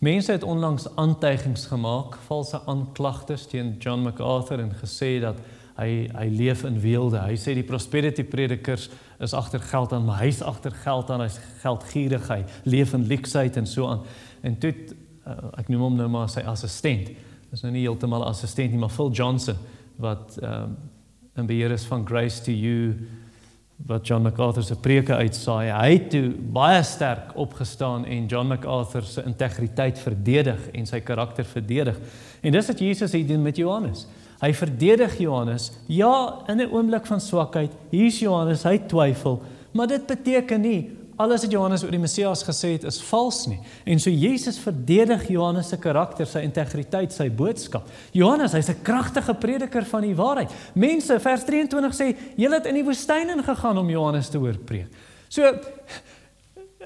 Mense het onlangs aantuigings gemaak, valse aanklagtes teen John MacArthur en gesê dat hy hy leef in weelde. Hy sê die prosperity predikers is agter geld aan, maar hy's agter geld aan, hy's geldgierig, hy leef in leksheid en so aan. En toe uh, ek noem hom nou maar sy assistent. Dis nou nie heeltemal assistent nie, maar Phil Johnson wat ehm um, 'n beheer is van Grace to You wat John MacArthur se preke uitsaai. Hy het toe baie sterk opgestaan en John MacArthur se integriteit verdedig en sy karakter verdedig. En dis wat Jesus het doen met Johannes. Hy verdedig Johannes. Ja, in 'n oomblik van swakheid, hier's Johannes, hy twyfel, maar dit beteken nie alles wat Johannes oor die Messias gesê het is vals nie. En so Jesus verdedig Johannes se karakter, sy integriteit, sy boodskap. Johannes, hy's 'n kragtige prediker van die waarheid. Mense, vers 23 sê, "Julle het in die woestyn ingegaan om Johannes te hoor preek." So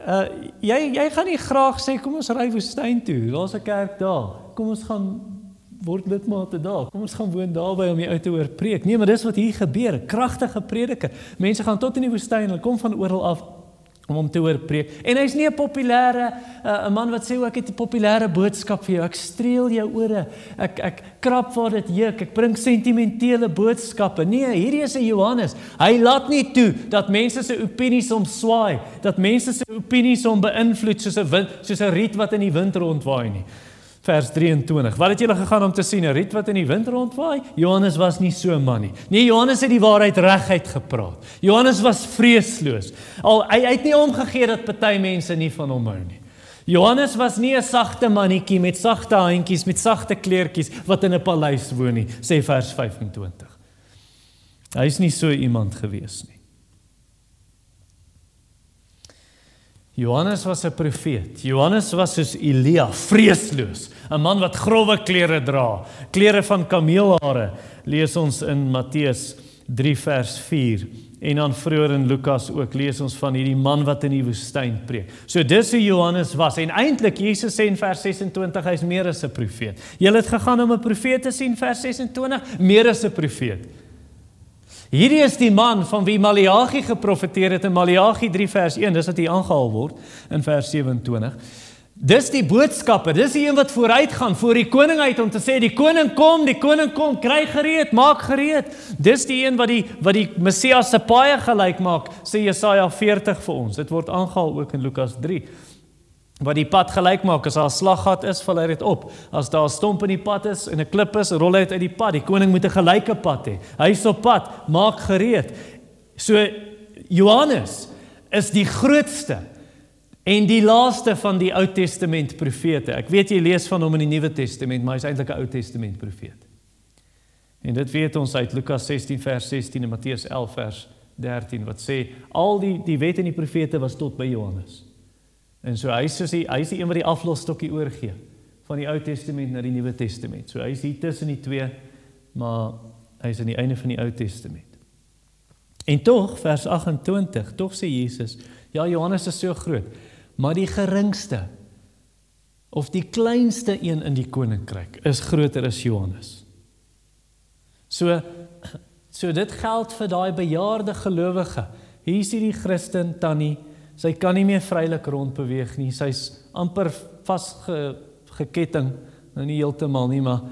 uh jy jy gaan nie graag sê kom ons ry woestyn toe. Daar's 'n kerk daar. Kom ons gaan word lidmate daar. Kom ons gaan woon daarby om die ou te hoor preek. Nee, maar dis wat hier gebeur. 'n Kragtige prediker. Mense gaan tot in die woestyn, hulle kom van oral af om hom te hoor preek. En hy's nie 'n populêre uh, 'n man wat sê ek het 'n populêre boodskap vir jou. Ek streel jou ore. Ek ek krap waar dit juk. Ek bring sentimentele boodskappe. Nee, hierdie is 'n Johannes. Hy laat nie toe dat mense se opinies hom swaai, dat mense se opinies hom beïnvloed soos 'n wind, soos 'n riet wat in die wind rondwaai nie vers 23. Wat het julle gegaan om te sien? 'n Riet wat in die wind rondwaai? Johannes was nie so 'n man nie. Nee, Johannes het die waarheid reguit gepraat. Johannes was vreesloos. Al hy, hy het nie omgegee dat party mense nie van hom hou nie. Johannes was nie 'n sagte mannetjie met sagte handjies met sagte kleertjies wat in 'n paleis woon nie, sê vers 25. Hy is nie so iemand gewees nie. Johannes was 'n profeet. Johannes was soos Elia, vreesloos, 'n man wat grouwe klere dra, klere van kameelhare. Lees ons in Matteus 3 vers 4 en dan vroeër in Lukas ook lees ons van hierdie man wat in die woestyn preek. So dis hoe Johannes was en eintlik Jesus sê in vers 26 hy's meer as 'n profeet. Jy het gegaan om 'n profeet te sien vers 26, meer as 'n profeet. Hierdie is die man van wie Maleagi geprofeteer het in Maleagi 3 vers 1, dis wat hier aangehaal word in vers 27. Dis die boodskapper, dis die een wat vooruitgaan voor die koning uit om te sê die koning kom, die koning kom, kry gereed, maak gereed. Dis die een wat die wat die Messias se paai gelyk maak, sê Jesaja 40 vir ons. Dit word aangehaal ook in Lukas 3 wat die pad gelyk maak as daar 'n slaggat is, val hy dit op. As daar 'n stomp in die pad is en 'n klip is, rol hy dit uit die pad. Die koning moet 'n gelyke pad hê. Hy is op pad, maak gereed. So Johannes is die grootste En die laaste van die Ou Testament profete. Ek weet jy lees van hom in die Nuwe Testament, maar hy's eintlik 'n Ou Testament profeet. En dit weet ons uit Lukas 16 vers 16 en Matteus 11 vers 13 wat sê al die die wet en die profete was tot by Johannes. En so hy sê hy is die een wat die aflosstokkie oorgee van die Ou Testament na die Nuwe Testament. So hy is hier tussen die twee, maar hy is aan die einde van die Ou Testament. En tog vers 28, tog sê Jesus, ja Johannes is so groot, maar die geringste of die kleinste een in die koninkryk is groter as Johannes. So so dit geld vir daai bejaarde gelowige. Hier is hierdie Christen tannie, sy kan nie meer vrylik rondbeweeg nie. Sy's amper vasgeketting, nou nie heeltemal nie, maar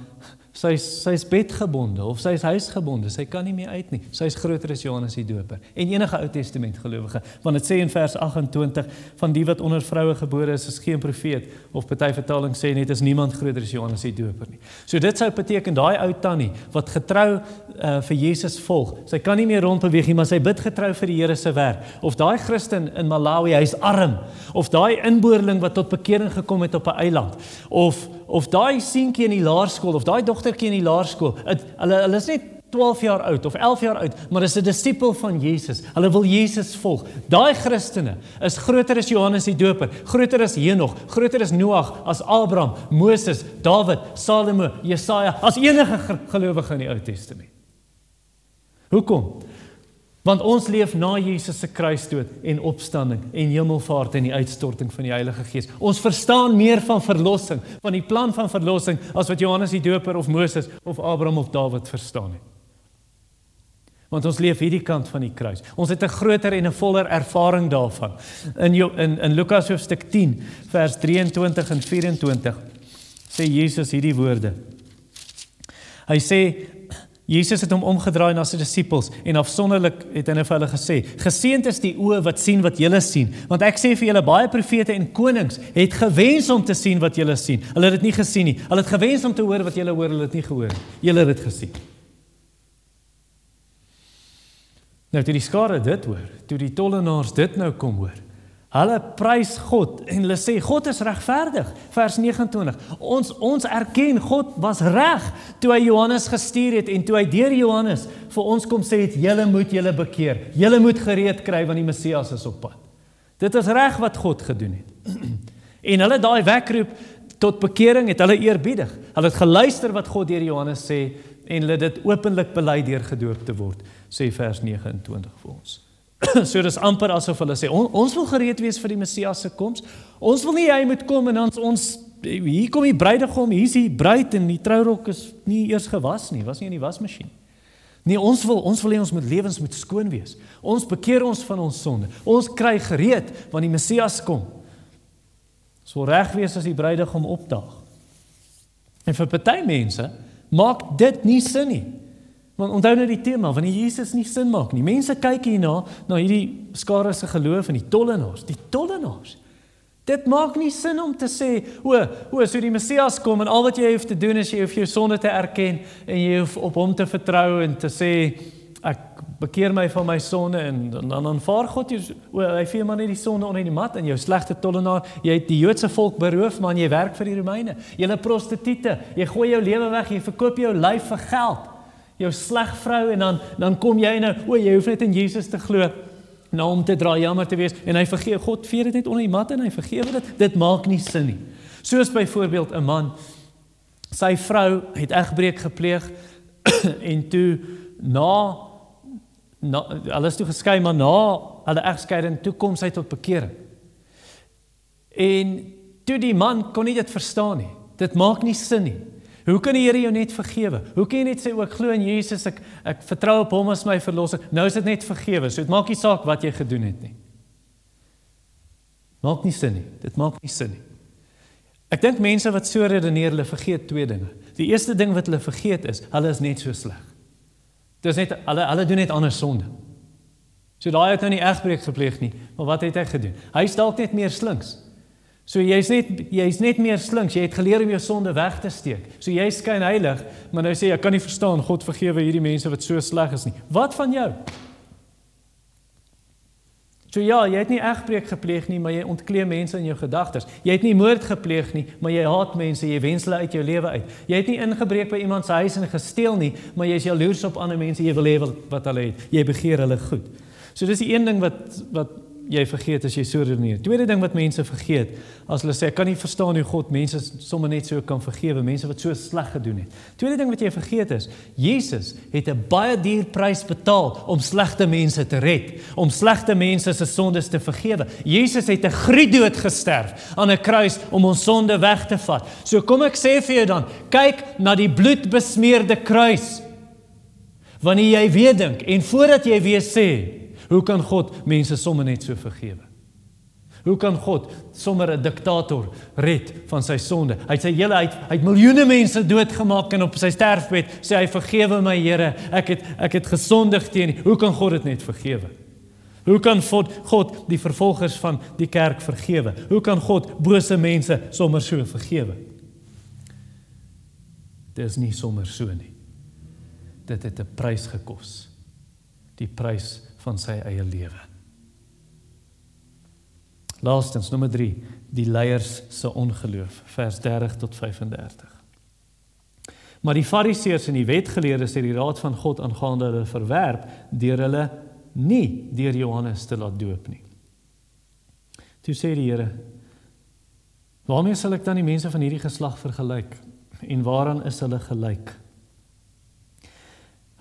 Sy sy's bedgebonde of sy's huisgebonde. Sy kan nie meer uit nie. Sy's groter as Johannes die Doper. En enige Ou Testament gelowige, want dit sê in vers 28 van die wat onder vroue gebore is, is geen profeet of party vertaling sê net is niemand groter as Johannes die Doper nie. So dit sou beteken daai ou tannie wat getrou uh, vir Jesus volg. Sy kan nie meer rondbeweeg nie, maar sy bid getrou vir die Here se werk. Of daai Christen in Malawi, hy's arm, of daai inboorling wat tot bekering gekom het op 'n eiland, of of daai seentjie in die laerskool of daai dogtertjie in die laerskool, hulle hulle is net 12 jaar oud of 11 jaar oud, maar is 'n disipel van Jesus. Hulle wil Jesus volg. Daai Christene is groter as Johannes die Doper, groter as Henog, groter as Noag, as Abraham, Moses, Dawid, Salomo, Jesaja, as enige gelowige in die Ou Testament. Hoekom? Want ons leef na Jesus se kruisdood en opstanding en hemelvaart en die uitstorting van die Heilige Gees. Ons verstaan meer van verlossing, van die plan van verlossing as wat Johannes die Doper of Moses of Abraham of Dawid verstaan het. Want ons leef hierdie kant van die kruis. Ons het 'n groter en 'n voller ervaring daarvan. In in in Lukas hoofstuk 10 vers 23 en 24 sê Jesus hierdie woorde. Hy sê Jesus het hom omgedraai na sy disippels en afsonderlik het hy vir hulle gesê: "Geseënd is die oë wat sien wat julle sien, want ek sê vir julle baie profete en konings het gewens om te sien wat julle sien. Hulle het dit nie gesien nie. Hulle het gewens om te hoor wat julle hoor, hulle het nie gehoor nie. Julle het dit gesien." Nou toe die skare dit hoor, toe die tollenaars dit nou kom hoor, Hulle prys God en hulle sê God is regverdig. Vers 29. Ons ons erken God was reg toe hy Johannes gestuur het en toe hy deur Johannes vir ons kom sê het julle moet julle bekeer. Julle moet gereed kry want die Messias is op pad. Dit is reg wat God gedoen het. <clears throat> en hulle daai wekroep tot bekering het hulle eerbiedig. Hulle het geluister wat God deur Johannes sê en hulle dit openlik bely deur gedoop te word, sê vers 29 vir ons. <coughs> so dis amper asof hulle sê on, ons wil gereed wees vir die Messias se koms. Ons wil nie hy moet kom en ons ons hier kom die bruidegom, hier's die bruid en die trourok is nie eers gewas nie, was nie in die wasmasjien. Nee, ons wil ons wil hê ons moet lewens moet skoon wees. Ons bekeer ons van ons sonde. Ons kry gereed wanneer die Messias kom. Ons wil reg wees as die bruidegom opdaag. En vir party mense maak dit nie sin nie. Want onthou nou die tema, wanneer Jesus nie sin maak nie. Mense kyk hierna na hierdie skare se geloof en die tollenaars, die tollenaars. Dit maak nie sin om te sê, o, o, so die Messias kom en al wat jy hoef te doen is jy hoef jou sonde te erken en jy hoef op hom te vertrou en te sê ek bekeer my van my sonde en dan aanvaar God jou o, hy vee maar net die sonde onder die mat en jou slegte tollenaar, jy het die Joodse volk beroof maar jy werk vir die Romeine. 'n prostituie, jy gooi jou lewe weg, jy verkoop jou lyf vir geld jou sleg vrou en dan dan kom jy nou o jy hoef net in Jesus te glo nou om te dra jammer te wees en hy vergeef God vee dit net onder die mat en hy vergewe dit. Dit maak nie sin nie. Soos byvoorbeeld 'n man sy vrou het egbreek gepleeg <clears throat> en toe na na alles toe geskei maar na hulle egskeiding toe kom sy tot bekering. En toe die man kon nie dit verstaan nie. Dit maak nie sin nie Hoe kan die Here jou net vergewe? Hoe kan jy net sê ek glo in Jesus, ek ek vertrou op hom as my verlosser. Nou is dit net vergewe. So dit maak nie saak wat jy gedoen het nie. Maak nie sin nie. Dit maak nie sin nie. Ek dink mense wat so redeneer, hulle vergeet twee dinge. Die eerste ding wat hulle vergeet is, hulle is net so sleg. Dis net hulle hulle doen net ander sonde. So daai het nou nie egbreek gepleeg nie, maar wat het hy gedoen? Hy is dalk net meer slinks. So jy's net jy's net meer slinks. Jy het geleer om jou sonde weg te steek. So jy skyn heilig, maar nou sê jy kan nie verstaan God vergewe hierdie mense wat so sleg is nie. Wat van jou? So ja, jy het nie egbreek gepleeg nie, maar jy ontkleem mense in jou gedagtes. Jy het nie moord gepleeg nie, maar jy haat mense, jy wens hulle uit jou lewe uit. Jy het nie ingebreek by iemand se huis en gesteel nie, maar jy is jaloers op ander mense, jy wil hê wat hulle het. Jy begeer hulle goed. So dis die een ding wat wat jy vergeet as jy so redeneer. Tweede ding wat mense vergeet, as hulle sê ek kan nie verstaan hoe God mense sommer net so kan vergewe, mense wat so sleg gedoen het. Tweede ding wat jy vergeet is, Jesus het 'n baie duur prys betaal om slegte mense te red, om slegte mense se sondes te vergewe. Jesus het 'n gruisdood gesterf aan 'n kruis om ons sonde weg te vat. So kom ek sê vir jou dan, kyk na die bloedbesmeurde kruis. Wanneer jy weer dink en voordat jy weer sê Hoe kan God mense sommer net so vergewe? Hoe kan God sommer 'n diktator red van sy sonde? Hy het sy hele uit hy het miljoene mense doodgemaak en op sy sterfbed sê hy vergewe my Here, ek het ek het gesondig teen U. Hoe kan God dit net vergewe? Hoe kan God God die vervolgers van die kerk vergewe? Hoe kan God bose mense sommer so vergewe? Dit is nie sommer so nie. Dit het 'n prys gekos. Die prys van sy eie lewe. Laastens nommer 3, die leiers se ongeloof, vers 30 tot 35. Maar die fariseërs en die wetgeleerdes het die raad van God aangaande hulle verwerp deur hulle nie deur Johannes te laat doop nie. Toe sê die Here: "Waarmee sal ek dan die mense van hierdie geslag vergelyk en waaraan is hulle gelyk?"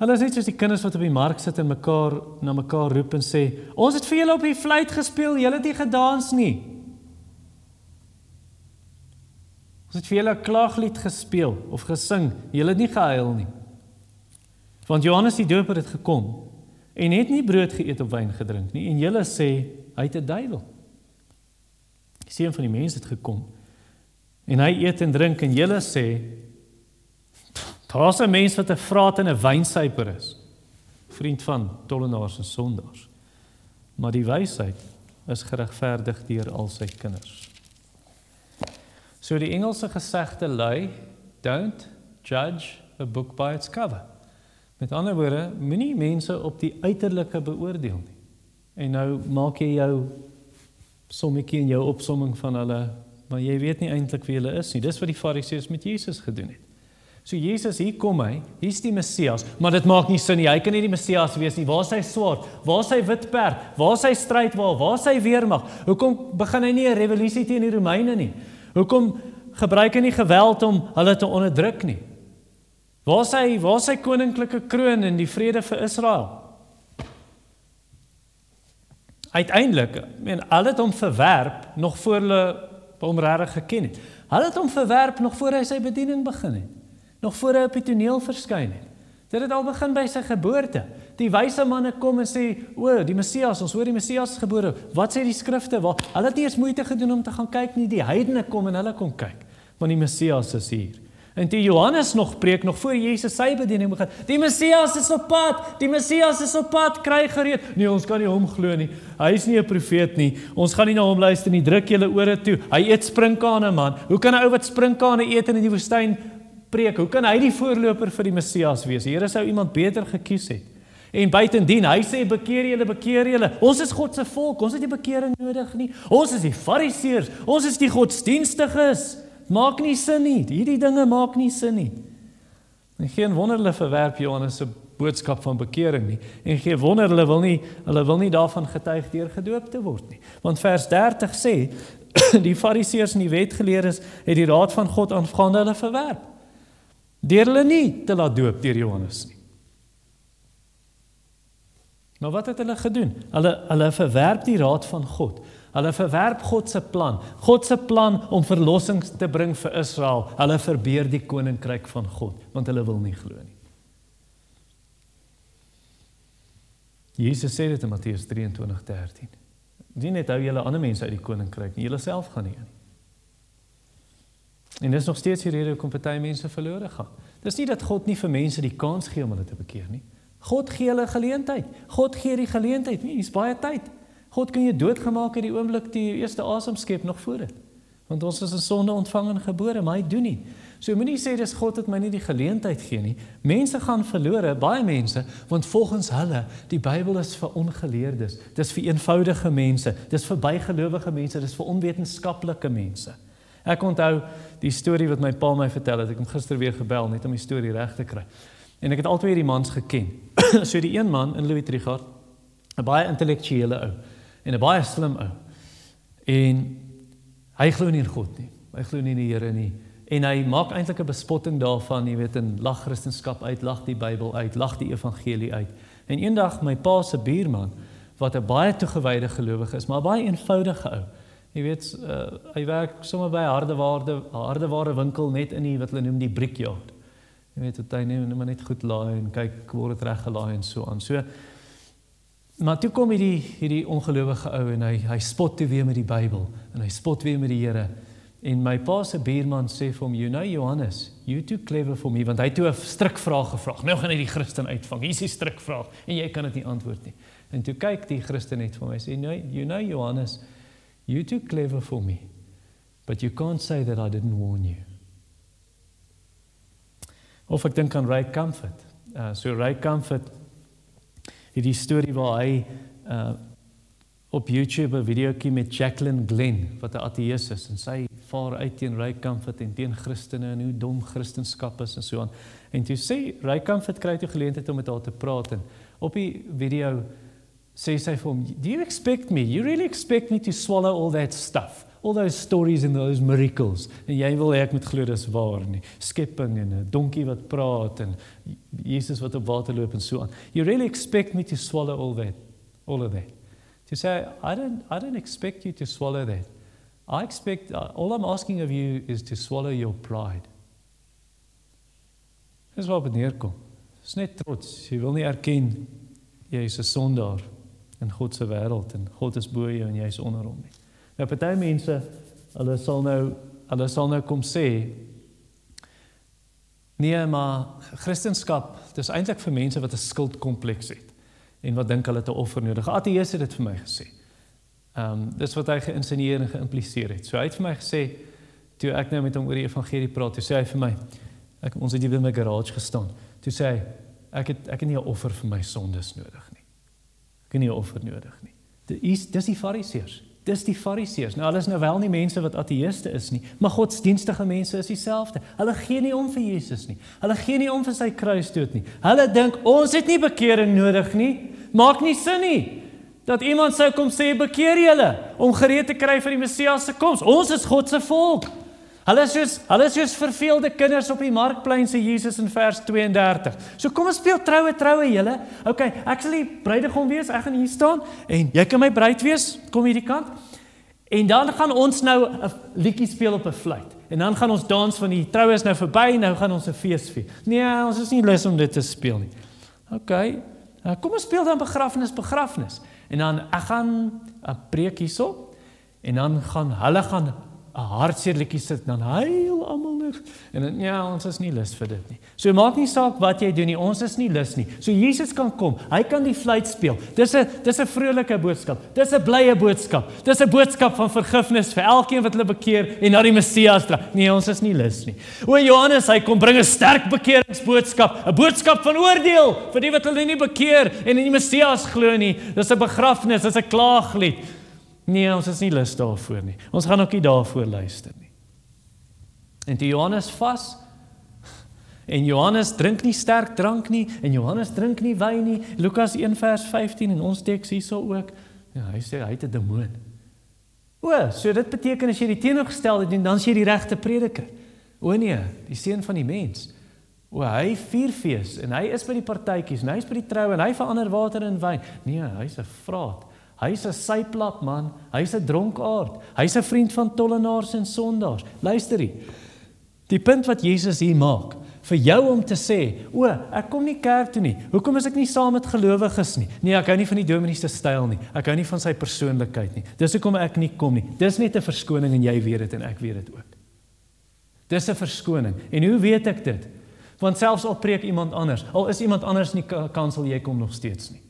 Hulle is net soos die kinders wat op die mark sit en mekaar na mekaar roep en sê: "Ons het vir julle op die fluit gespeel, julle het nie gedans nie." Ons het vir julle 'n klaaglied gespeel of gesing, julle het nie gehuil nie. Want Johannes die Doper het gekom en het nie brood geëet of wyn gedrink nie en julle sê hy het 'n duiwel. Die seun van die mens het gekom en hy eet en drink en julle sê Daar's 'n mens wat 'n vraat en 'n wynsuiper is. Vriend van tollenaars en sondaars. Maar die wysheid is geregverdig deur al sy kinders. So die Engelse gesegde lui, don't judge a book by its cover. Met ander woorde, moenie mense op die uiterlike beoordeel nie. En nou maak jy jou sommetjie in jou opsomming van hulle, maar jy weet nie eintlik wie hulle is nie. Dis wat die Fariseërs met Jesus gedoen het. So Jesus, hier kom hy. Hier's die Messias, maar dit maak nie sin nie. Hy kan nie die Messias wees nie. Waar is sy swaard? Waar is sy wit perd? Waar is sy strydwaal? Waar is sy weermag? Hoekom begin hy nie 'n revolusie teen die Romeine nie? Hoekom gebruik hy nie geweld om hulle te onderdruk nie? Waar is hy? Waar is sy koninklike kroon en die vrede vir Israel? Uiteindelik, men al het hom verwerp nog voor hulle hom regtig geken het. Hulle het hom verwerp nog voor hy sy bediening begin het nog voor hy op die toneel verskyn het. Dit het al begin by sy geboorte. Die wyse manne kom en sê, "O, die Messias, ons hoor die Messias gebore. Wat sê die skrifte? Waar hulle het nie eens moeite gedoen om te gaan kyk nie. Die heidene kom en hulle kom kyk, want die Messias is hier." En die Johannes nog preek nog voor Jesus sy bediening begin. Die Messias is op pad. Die Messias is op pad. Kry gereed. Nee, ons kan nie hom glo nie. Hy is nie 'n profeet nie. Ons gaan nie na hom luister nie. Druk julle ore toe. Hy eet sprinkane, man. Hoe kan 'n ou wat sprinkane eet in die woestyn preek. Hoe kan hy die voorloper vir die Messias wees? Die Here sou iemand beter gekies het. En buitendien, hy sê bekeer julle, bekeer julle. Ons is God se volk. Ons het nie bekering nodig nie. Ons is die Fariseërs. Ons is die godsdienstiges. Maak nie sin nie. Hierdie dinge maak nie sin nie. En geen wonder hulle verwerp Johannes se boodskap van bekering nie. En geen wonder hulle wil nie hulle wil nie daarvan getuig deur gedoop te word nie. Want vers 30 sê <coughs> die Fariseërs en die wetgeleerdes het die raad van God aangaande hulle verwerp deur hulle nie te laat doop deur Johannes nie. Maar wat het hulle gedoen? Hulle hulle verwerp die raad van God. Hulle verwerp God se plan. God se plan om verlossing te bring vir Israel. Hulle verbeur die koninkryk van God want hulle wil nie glo nie. Jesus sê dit in Matteus 23:13. Dien net hou julle ander mense uit die koninkryk, nie julleself gaan nie in. En dis nog steeds die rede hoekom party mense verlore gaan. Dis nie dat God nie vir mense die kans gee om hulle te bekeer nie. God gee hulle geleentheid. God gee die geleentheid. Nee, hier's baie tyd. God kan jou doodgemaak het die oomblik toe jy eerste asem skep nog voor dit. Want ons is in sonde ontvang en gebore, maar hy doen nie. So moenie sê dis God het my nie die geleentheid gee nie. Mense gaan verlore, baie mense, want volgens hulle, die Bybel is vir ongeleerdes. Dis vir eenvoudige mense, dis vir bygelowige mense, dis vir onwetenskaplike mense. Ek onthou die storie wat my pa my vertel het. Ek hom gister weer gebel net om die storie reg te kry. En ek het altyd hierdie mans geken. <clears throat> so die een man in Louis Trichardt, 'n baie intellektuele ou en 'n baie slim ou. En hy glo nie in God nie. Hy glo nie in die Here nie. En hy maak eintlik 'n bespotting daarvan, jy weet, in lag Christendom uit, lag die Bybel uit, lag die evangelie uit. En eendag my pa se buurman wat 'n baie toegewyde gelowige is, maar baie eenvoudige ou. Jy weet, uh, hy werk sommer by 'n hardeware hardeware winkel net in die wat hulle noem die brickyard. Jy weet, dit hy net maar net goed laai en kyk word dit reg gelaai en so aan. So maar toe kom hierdie hierdie ongelowige ou en hy hy spot toe weer met die Bybel en hy spot weer met die Here. En my pa se buurman sê vir hom, "You know Johannes, you too clever for me," want hy het toe 'n strikvraag gevra. Nou gaan hy die Christen uitvang. Hier is die strikvraag en jy kan dit nie antwoord nie. En toe kyk die Christen net vir my sê, "No, you know Johannes, you too clever for me, but you can't say that I didn't warn you." Of ek dink aan Ray Comfort. Uh so Ray Comfort het die storie waar hy uh op YouTube 'n videoetjie met Jacqueline Glenn wat 'n ateïs is en sy vaar uit teen Ray Comfort en teen Christene en hoe dom Christendom is en so aan. En toe sê Ray Comfort kry toe geleentheid om met haar te praat en op die video sê sy vir hom, "Do you expect me? You really expect me to swallow all that stuff?" all those stories and those miracles? En jy wil hê ek moet glo dis waar nie. Skepping en 'n donkie wat praat en Jesus wat op water loop en so aan. You really expect me to swallow all that all of that. To say i don't i don't expect you to swallow that. I expect uh, all i'm asking of you is to swallow your pride. Dis wat beneerkom is net trots. Jy wil nie erken jy is 'n sondaar in God se wêreld en God is bo jou en jy is onder hom nie Nou party mense, hulle sal nou hulle sal nou kom sê nee, maar Christendom, dis eintlik vir mense wat 'n skuldkompleks het en wat dink hulle 'n offer nodig. Ateëse het dit vir my gesê. Ehm um, dis wat hy geïnsinueer en geïmpliseer het. So hy het vir my gesê toe ek nou met hom oor die evangelie praat, toe sê hy vir my ek ons het hier by my garage gestaan. Toe sê hy ek het ek het nie 'n offer vir my sondes nodig. Ek het nie 'n offer nodig nie. Dis dis die fariseërs. Dis die fariseërs. Nou hulle is nou wel nie mense wat ateëste is nie, maar godsdienstige mense is dieselfde. Hulle gee nie om vir Jesus nie. Hulle gee nie om vir sy kruisdood nie. Hulle dink ons het nie bekering nodig nie. Maak nie sin nie dat iemand sou kom sê bekeer julle om gereed te kry vir die Messias se koms. Ons is God se volk. Hulle is soos hulle is soos verveelde kinders op die markplein sê Jesus in vers 32. So kom ons speel troue troue julle. OK, ek sal die bruidegom wees. Ek gaan hier staan en jy kan my bruid wees. Kom hierdie kant. En dan gaan ons nou 'n liedjie speel op 'n fluit. En dan gaan ons dans van die troue is nou verby, nou gaan ons 'n fees vier. Nee, ons is nie lus om dit te speel nie. OK. Nou kom ons speel dan begrafnis begrafnis. En dan ek gaan 'n preek hierso en dan gaan hulle gaan 'n hartseer liedjie sit dan huil almal net en dan, ja ons is nie lus vir dit nie. So maak nie saak wat jy doen nie, ons is nie lus nie. So Jesus kan kom. Hy kan die fluit speel. Dis 'n dis 'n vrolike boodskap. Dis 'n blye boodskap. Dis 'n boodskap van vergifnis vir elkeen wat hulle bekeer en na die Messias dra. Nee, ons is nie lus nie. O Johannes, hy kom bring 'n sterk bekeringsboodskap, 'n boodskap van oordeel vir die wat hulle nie bekeer en in die Messias glo nie. Dis 'n begrafnis, dis 'n klaaglied. Nee, ons is nie lus daarvoor nie. Ons gaan ook nie daarvoor luister nie. En die Johannes vas <laughs> en Johannes drink nie sterk drank nie en Johannes drink nie wyn nie. Lukas 1 vers 15 en ons teks hierso ook. Ja, hy sê hy het 'n demoon. O, so dit beteken as jy die teenoorgestelde doen, dan is jy die regte prediker. O nee, die seun van die mens. O, hy vier fees en hy is by die partytjies, hy is by die troue en hy verander water in wyn. Nee, hy's 'n vraat. Hy's 'n syplap man, hy's 'n dronkaard, hy's 'n vriend van tollenaars en sondaars. Luister hier. Die punt wat Jesus hier maak vir jou om te sê, o, ek kom nie kerk toe nie. Hoekom is ek nie saam met gelowiges nie? Nee, ek hou nie van die dominee se styl nie. Ek hou nie van sy persoonlikheid nie. Dis hoekom ek nie kom nie. Dis net 'n verskoning en jy weet dit en ek weet dit ook. Dis 'n verskoning. En hoe weet ek dit? Want selfs al preek iemand anders, al is iemand anders nie kansel jy kom nog steeds nie.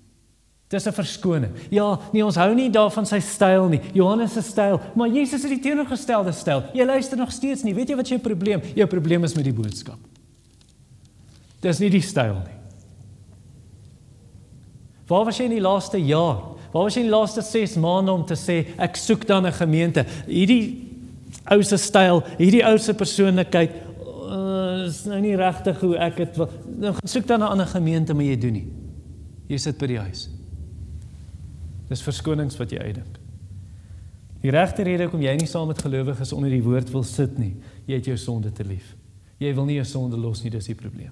Dis 'n verskoning. Ja, nee, ons hou nie daarvan sy styl nie. Johannes se styl, maar Jesus het die teenoorgestelde styl. Jy luister nog steeds nie. Weet jy wat jou probleem? Jou probleem is met die boodskap. Dis nie die styl nie. Waar was jy in die laaste jaar? Waar was jy in die laaste 6 maande om te sê ek soek dan 'n gemeente? Hierdie ou se styl, hierdie ou se persoonlikheid uh, is nou nie regtig hoe ek dit wil. Nou soek dan 'n ander gemeente, maar jy doen nie. Jy sit by die huis. Dis verskonings wat jy uitdink. Die regte rede hoekom jy nie saam met gelowiges onder die woord wil sit nie, jy het jou sonde te lief. Jy wil nie jou sonde los nie, dis die probleem.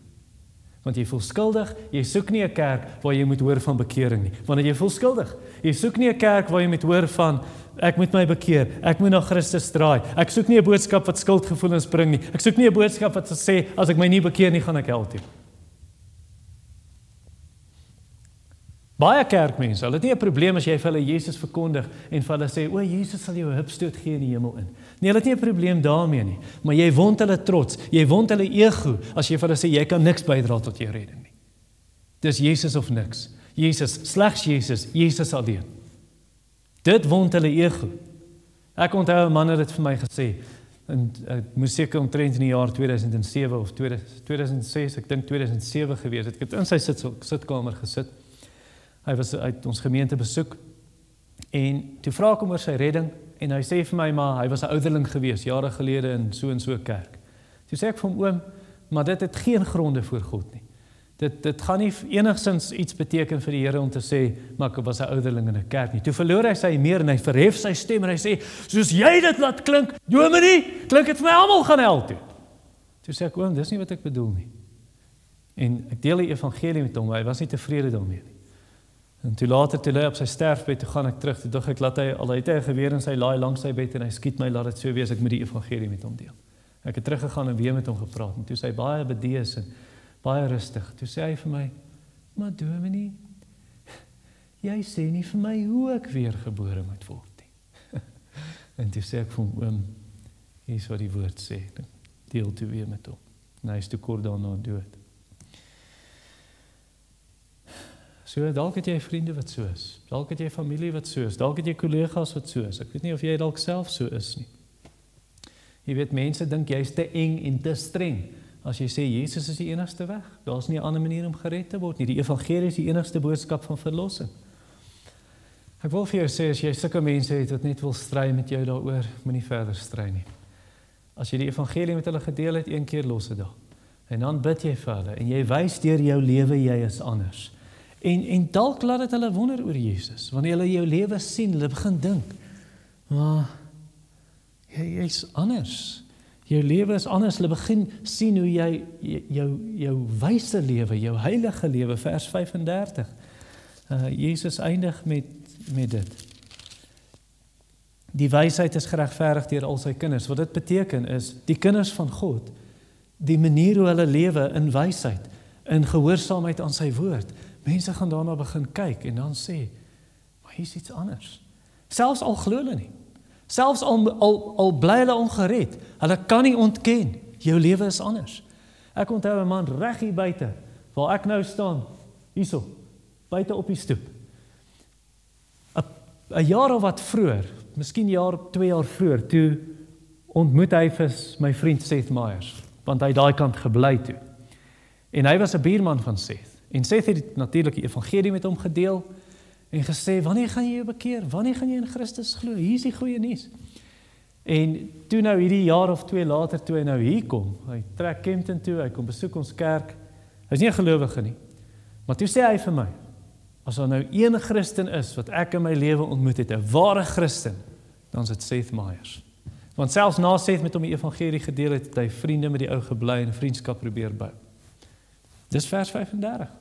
Want jy voel skuldig, jy soek nie 'n kerk waar jy moet hoor van bekering nie. Wanneer jy voel skuldig, jy soek nie 'n kerk waar jy moet hoor van ek moet my bekeer, ek moet na Christus draai. Ek soek nie 'n boodskap wat skuldgevoelens bring nie. Ek soek nie 'n boodskap wat sê as ek my nie bekeer nie, gaan ek hel toe. Baie kerkmense, hulle het nie 'n probleem as jy vir hulle Jesus verkondig en vir hulle sê, "O, Jesus sal jou 'n hupstoot gee in die hemel in." Nee, hulle het nie 'n probleem daarmee nie, maar jy wond hulle trots, jy wond hulle ego as jy vir hulle sê jy kan niks bydra tot jou redding nie. Dis Jesus of niks. Jesus, slegs Jesus, Jesus alleen. Dit wond hulle ego. Ek onthou 'n man het dit vir my gesê en ek moes seker omtrent in die jaar 2007 of 2006, ek dink 2007 gewees het. Ek het in sy sit sitkamer gesit Hy was uit ons gemeente besoek en toe vra ek hom oor sy redding en hy sê vir my maar hy was 'n ouderling gewees jare gelede in so en so kerk. Toe sê ek vir hom oom, maar dit het geen gronde voor God nie. Dit dit gaan nie enigsins iets beteken vir die Here om te sê maar ek was 'n ouderling in 'n kerk nie. Toe verloor hy sy meer en hy verhef sy stem en hy sê soos jy dit laat klink, Dominee, klink dit vir my almal gaan hel toe. Toe sê ek oom, dis nie wat ek bedoel nie. En ek deel die evangelie met hom, hy was nie tevrede daarmee nie. En toe later toe lê op sy sterfbed, toe gaan ek terug, toe dink ek laat hy al het hy 'n geweer in sy laai langs sy bed en hy skiet my laat dit so wees ek moet die evangelie met hom deel. Ek het teruggegaan en weer met hom gepraat en toe sê hy baie bedees en baie rustig. Toe sê hy vir my: "Maar Dominee, jy sê nie vir my hoe ek weer gebore moet word nie." <laughs> en toe sê ek vir hom: "Oom, hier is wat die woord sê. Deel toe weer met hom." En hy is toe kort daarna dood. So dalk het jy vriende wat so is. Dalk het jy familie wat so is. Dalk het jy kollegas wat so is. Ek weet nie of jy dalk self so is nie. Jy weet mense dink jy's te eng en te streng as jy sê Jesus is die enigste weg. Daar's nie 'n ander manier om gered te word nie. Die evangelie is die enigste boodskap van verlossing. Ek wil vir jou sê as jy sulke mense het wat net wil stry met jou daaroor, moenie verder stry nie. As jy die evangelie met hulle gedeel het, een keer los dit daar. En dan bid jy vir hulle en jy wys deur jou lewe jy is anders. En en dalk laat dit hulle wonder oor Jesus. Wanneer hulle jou lewe sien, hulle begin dink, "Maar jy jy's anders. Jou lewe is anders." Hulle begin sien hoe jy jou jou wyse lewe, jou heilige lewe, vers 35. Uh Jesus eindig met met dit. Die wysheid is geregverdig deur al sy kinders. Wat dit beteken is, die kinders van God, die manier hoe hulle lewe in wysheid, in gehoorsaamheid aan sy woord, Mense gaan daarna begin kyk en dan sê, maar hier's iets anders. Selfs al glo hulle nie. Selfs al al, al bly hulle ongered, hulle kan nie ontken jou lewe is anders. Ek onthou 'n man reg hier buite waar ek nou staan, hierso, buite op die stoep. 'n jaar of wat vroeër, miskien jaar 2 jaar vroeër, toe ontmoet hy vir my vriend Seth Myers, want hy daai kant gebly toe. En hy was 'n buurman van Seth. En Seth het natuurlik die evangelie met hom gedeel en gesê, "Wanneer gaan jy jou bekeer? Wanneer gaan jy in Christus glo? Hier is die goeie nuus." En toe nou hierdie jaar of 2 later toe hy nou hier kom, hy trek Kempton toe, hy kom besoek ons kerk. Hy's nie 'n gelowige nie. Maar toe sê hy vir my, as daar nou een Christen is wat ek in my lewe ontmoet het, 'n ware Christen, dan is dit Seth Myers. Want selfs na Seth met hom die evangelie gedeel het, het hy vriende met die ou gebly en vriendskap probeer bou. Dis vers 35.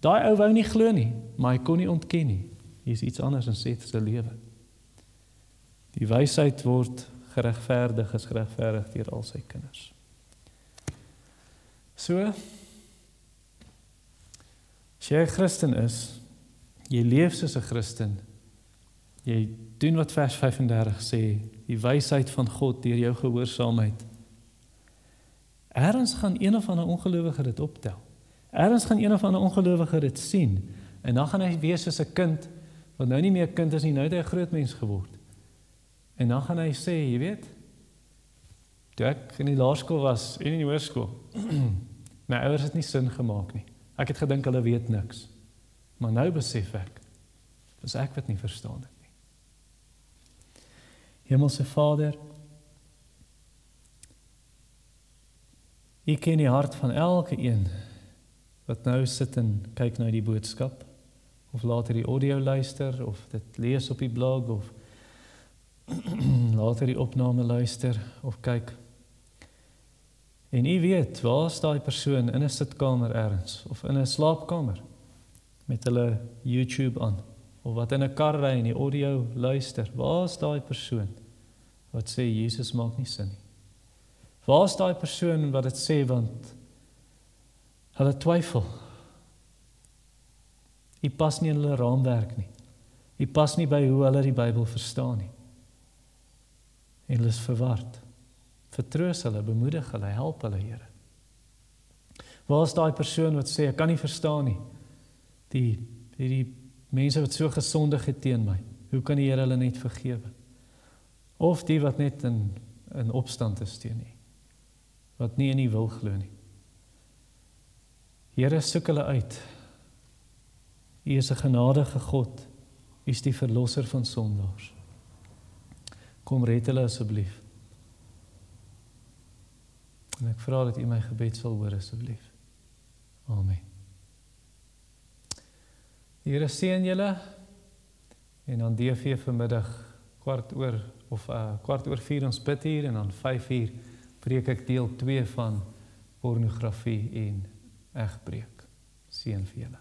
Daai ou wou nie glo nie, maar hy kon nie ontken nie. Hier's iets anders in Seth se lewe. Die wysheid word geregverdig, is geregverdig deur al sy kinders. So As jy 'n Christen is, jy leef soos 'n Christen. Jy doen wat vers 35 sê, die wysheid van God deur jou gehoorsaamheid. Erns gaan een of ander ongelowige dit optel. Erns gaan een of ander ongelowige dit sien En dan gaan hy wees soos 'n kind wat nou nie meer 'n kind is nie, nou het hy 'n groot mens geword. En dan gaan hy sê, jy weet, toe ek in die laerskool was en in die hoërskool, <clears throat> my ouers het nie sin gemaak nie. Ek het gedink hulle weet niks. Maar nou besef ek, dis ek wat nie verstaan het nie. Hemelse Vader, U ken die hart van elke een wat nou sit en kyk na die boodskap of later die audio luister of dit lees op die blog of <clears throat> later die opname luister of kyk. En u weet, waar is daai persoon in 'n sitkamer ergens of in 'n slaapkamer met hulle YouTube aan of wat in 'n kar ry en die audio luister. Waar is daai persoon wat sê Jesus maak nie sin nie? Waar is daai persoon wat dit sê want Hulle twyfel. U pas nie in hulle raamwerk nie. U pas nie by hoe hulle die Bybel verstaan nie. En hulle is verward. Vertroos hulle, bemoedig hulle, help hulle, Here. Waar is daai persoon wat sê ek kan nie verstaan nie? Die hierdie mense wat so gesondig het teen my. Hoe kan die Here hulle net vergewe? Of die wat net in in opstand is teen nie. Wat nie in U wil glo nie. Here soek hulle uit. U is 'n genadige God. U is die verlosser van sondaars. Kom red hulle asseblief. En ek vra dat U my gebed sal hoor asseblief. Amen. Here seën julle en dan DV vanmiddag kwart oor of uh, kwart oor 4 ons bid hier en dan 5 uur preek ek deel 2 van pornografie en egbreek. Seën vir julle.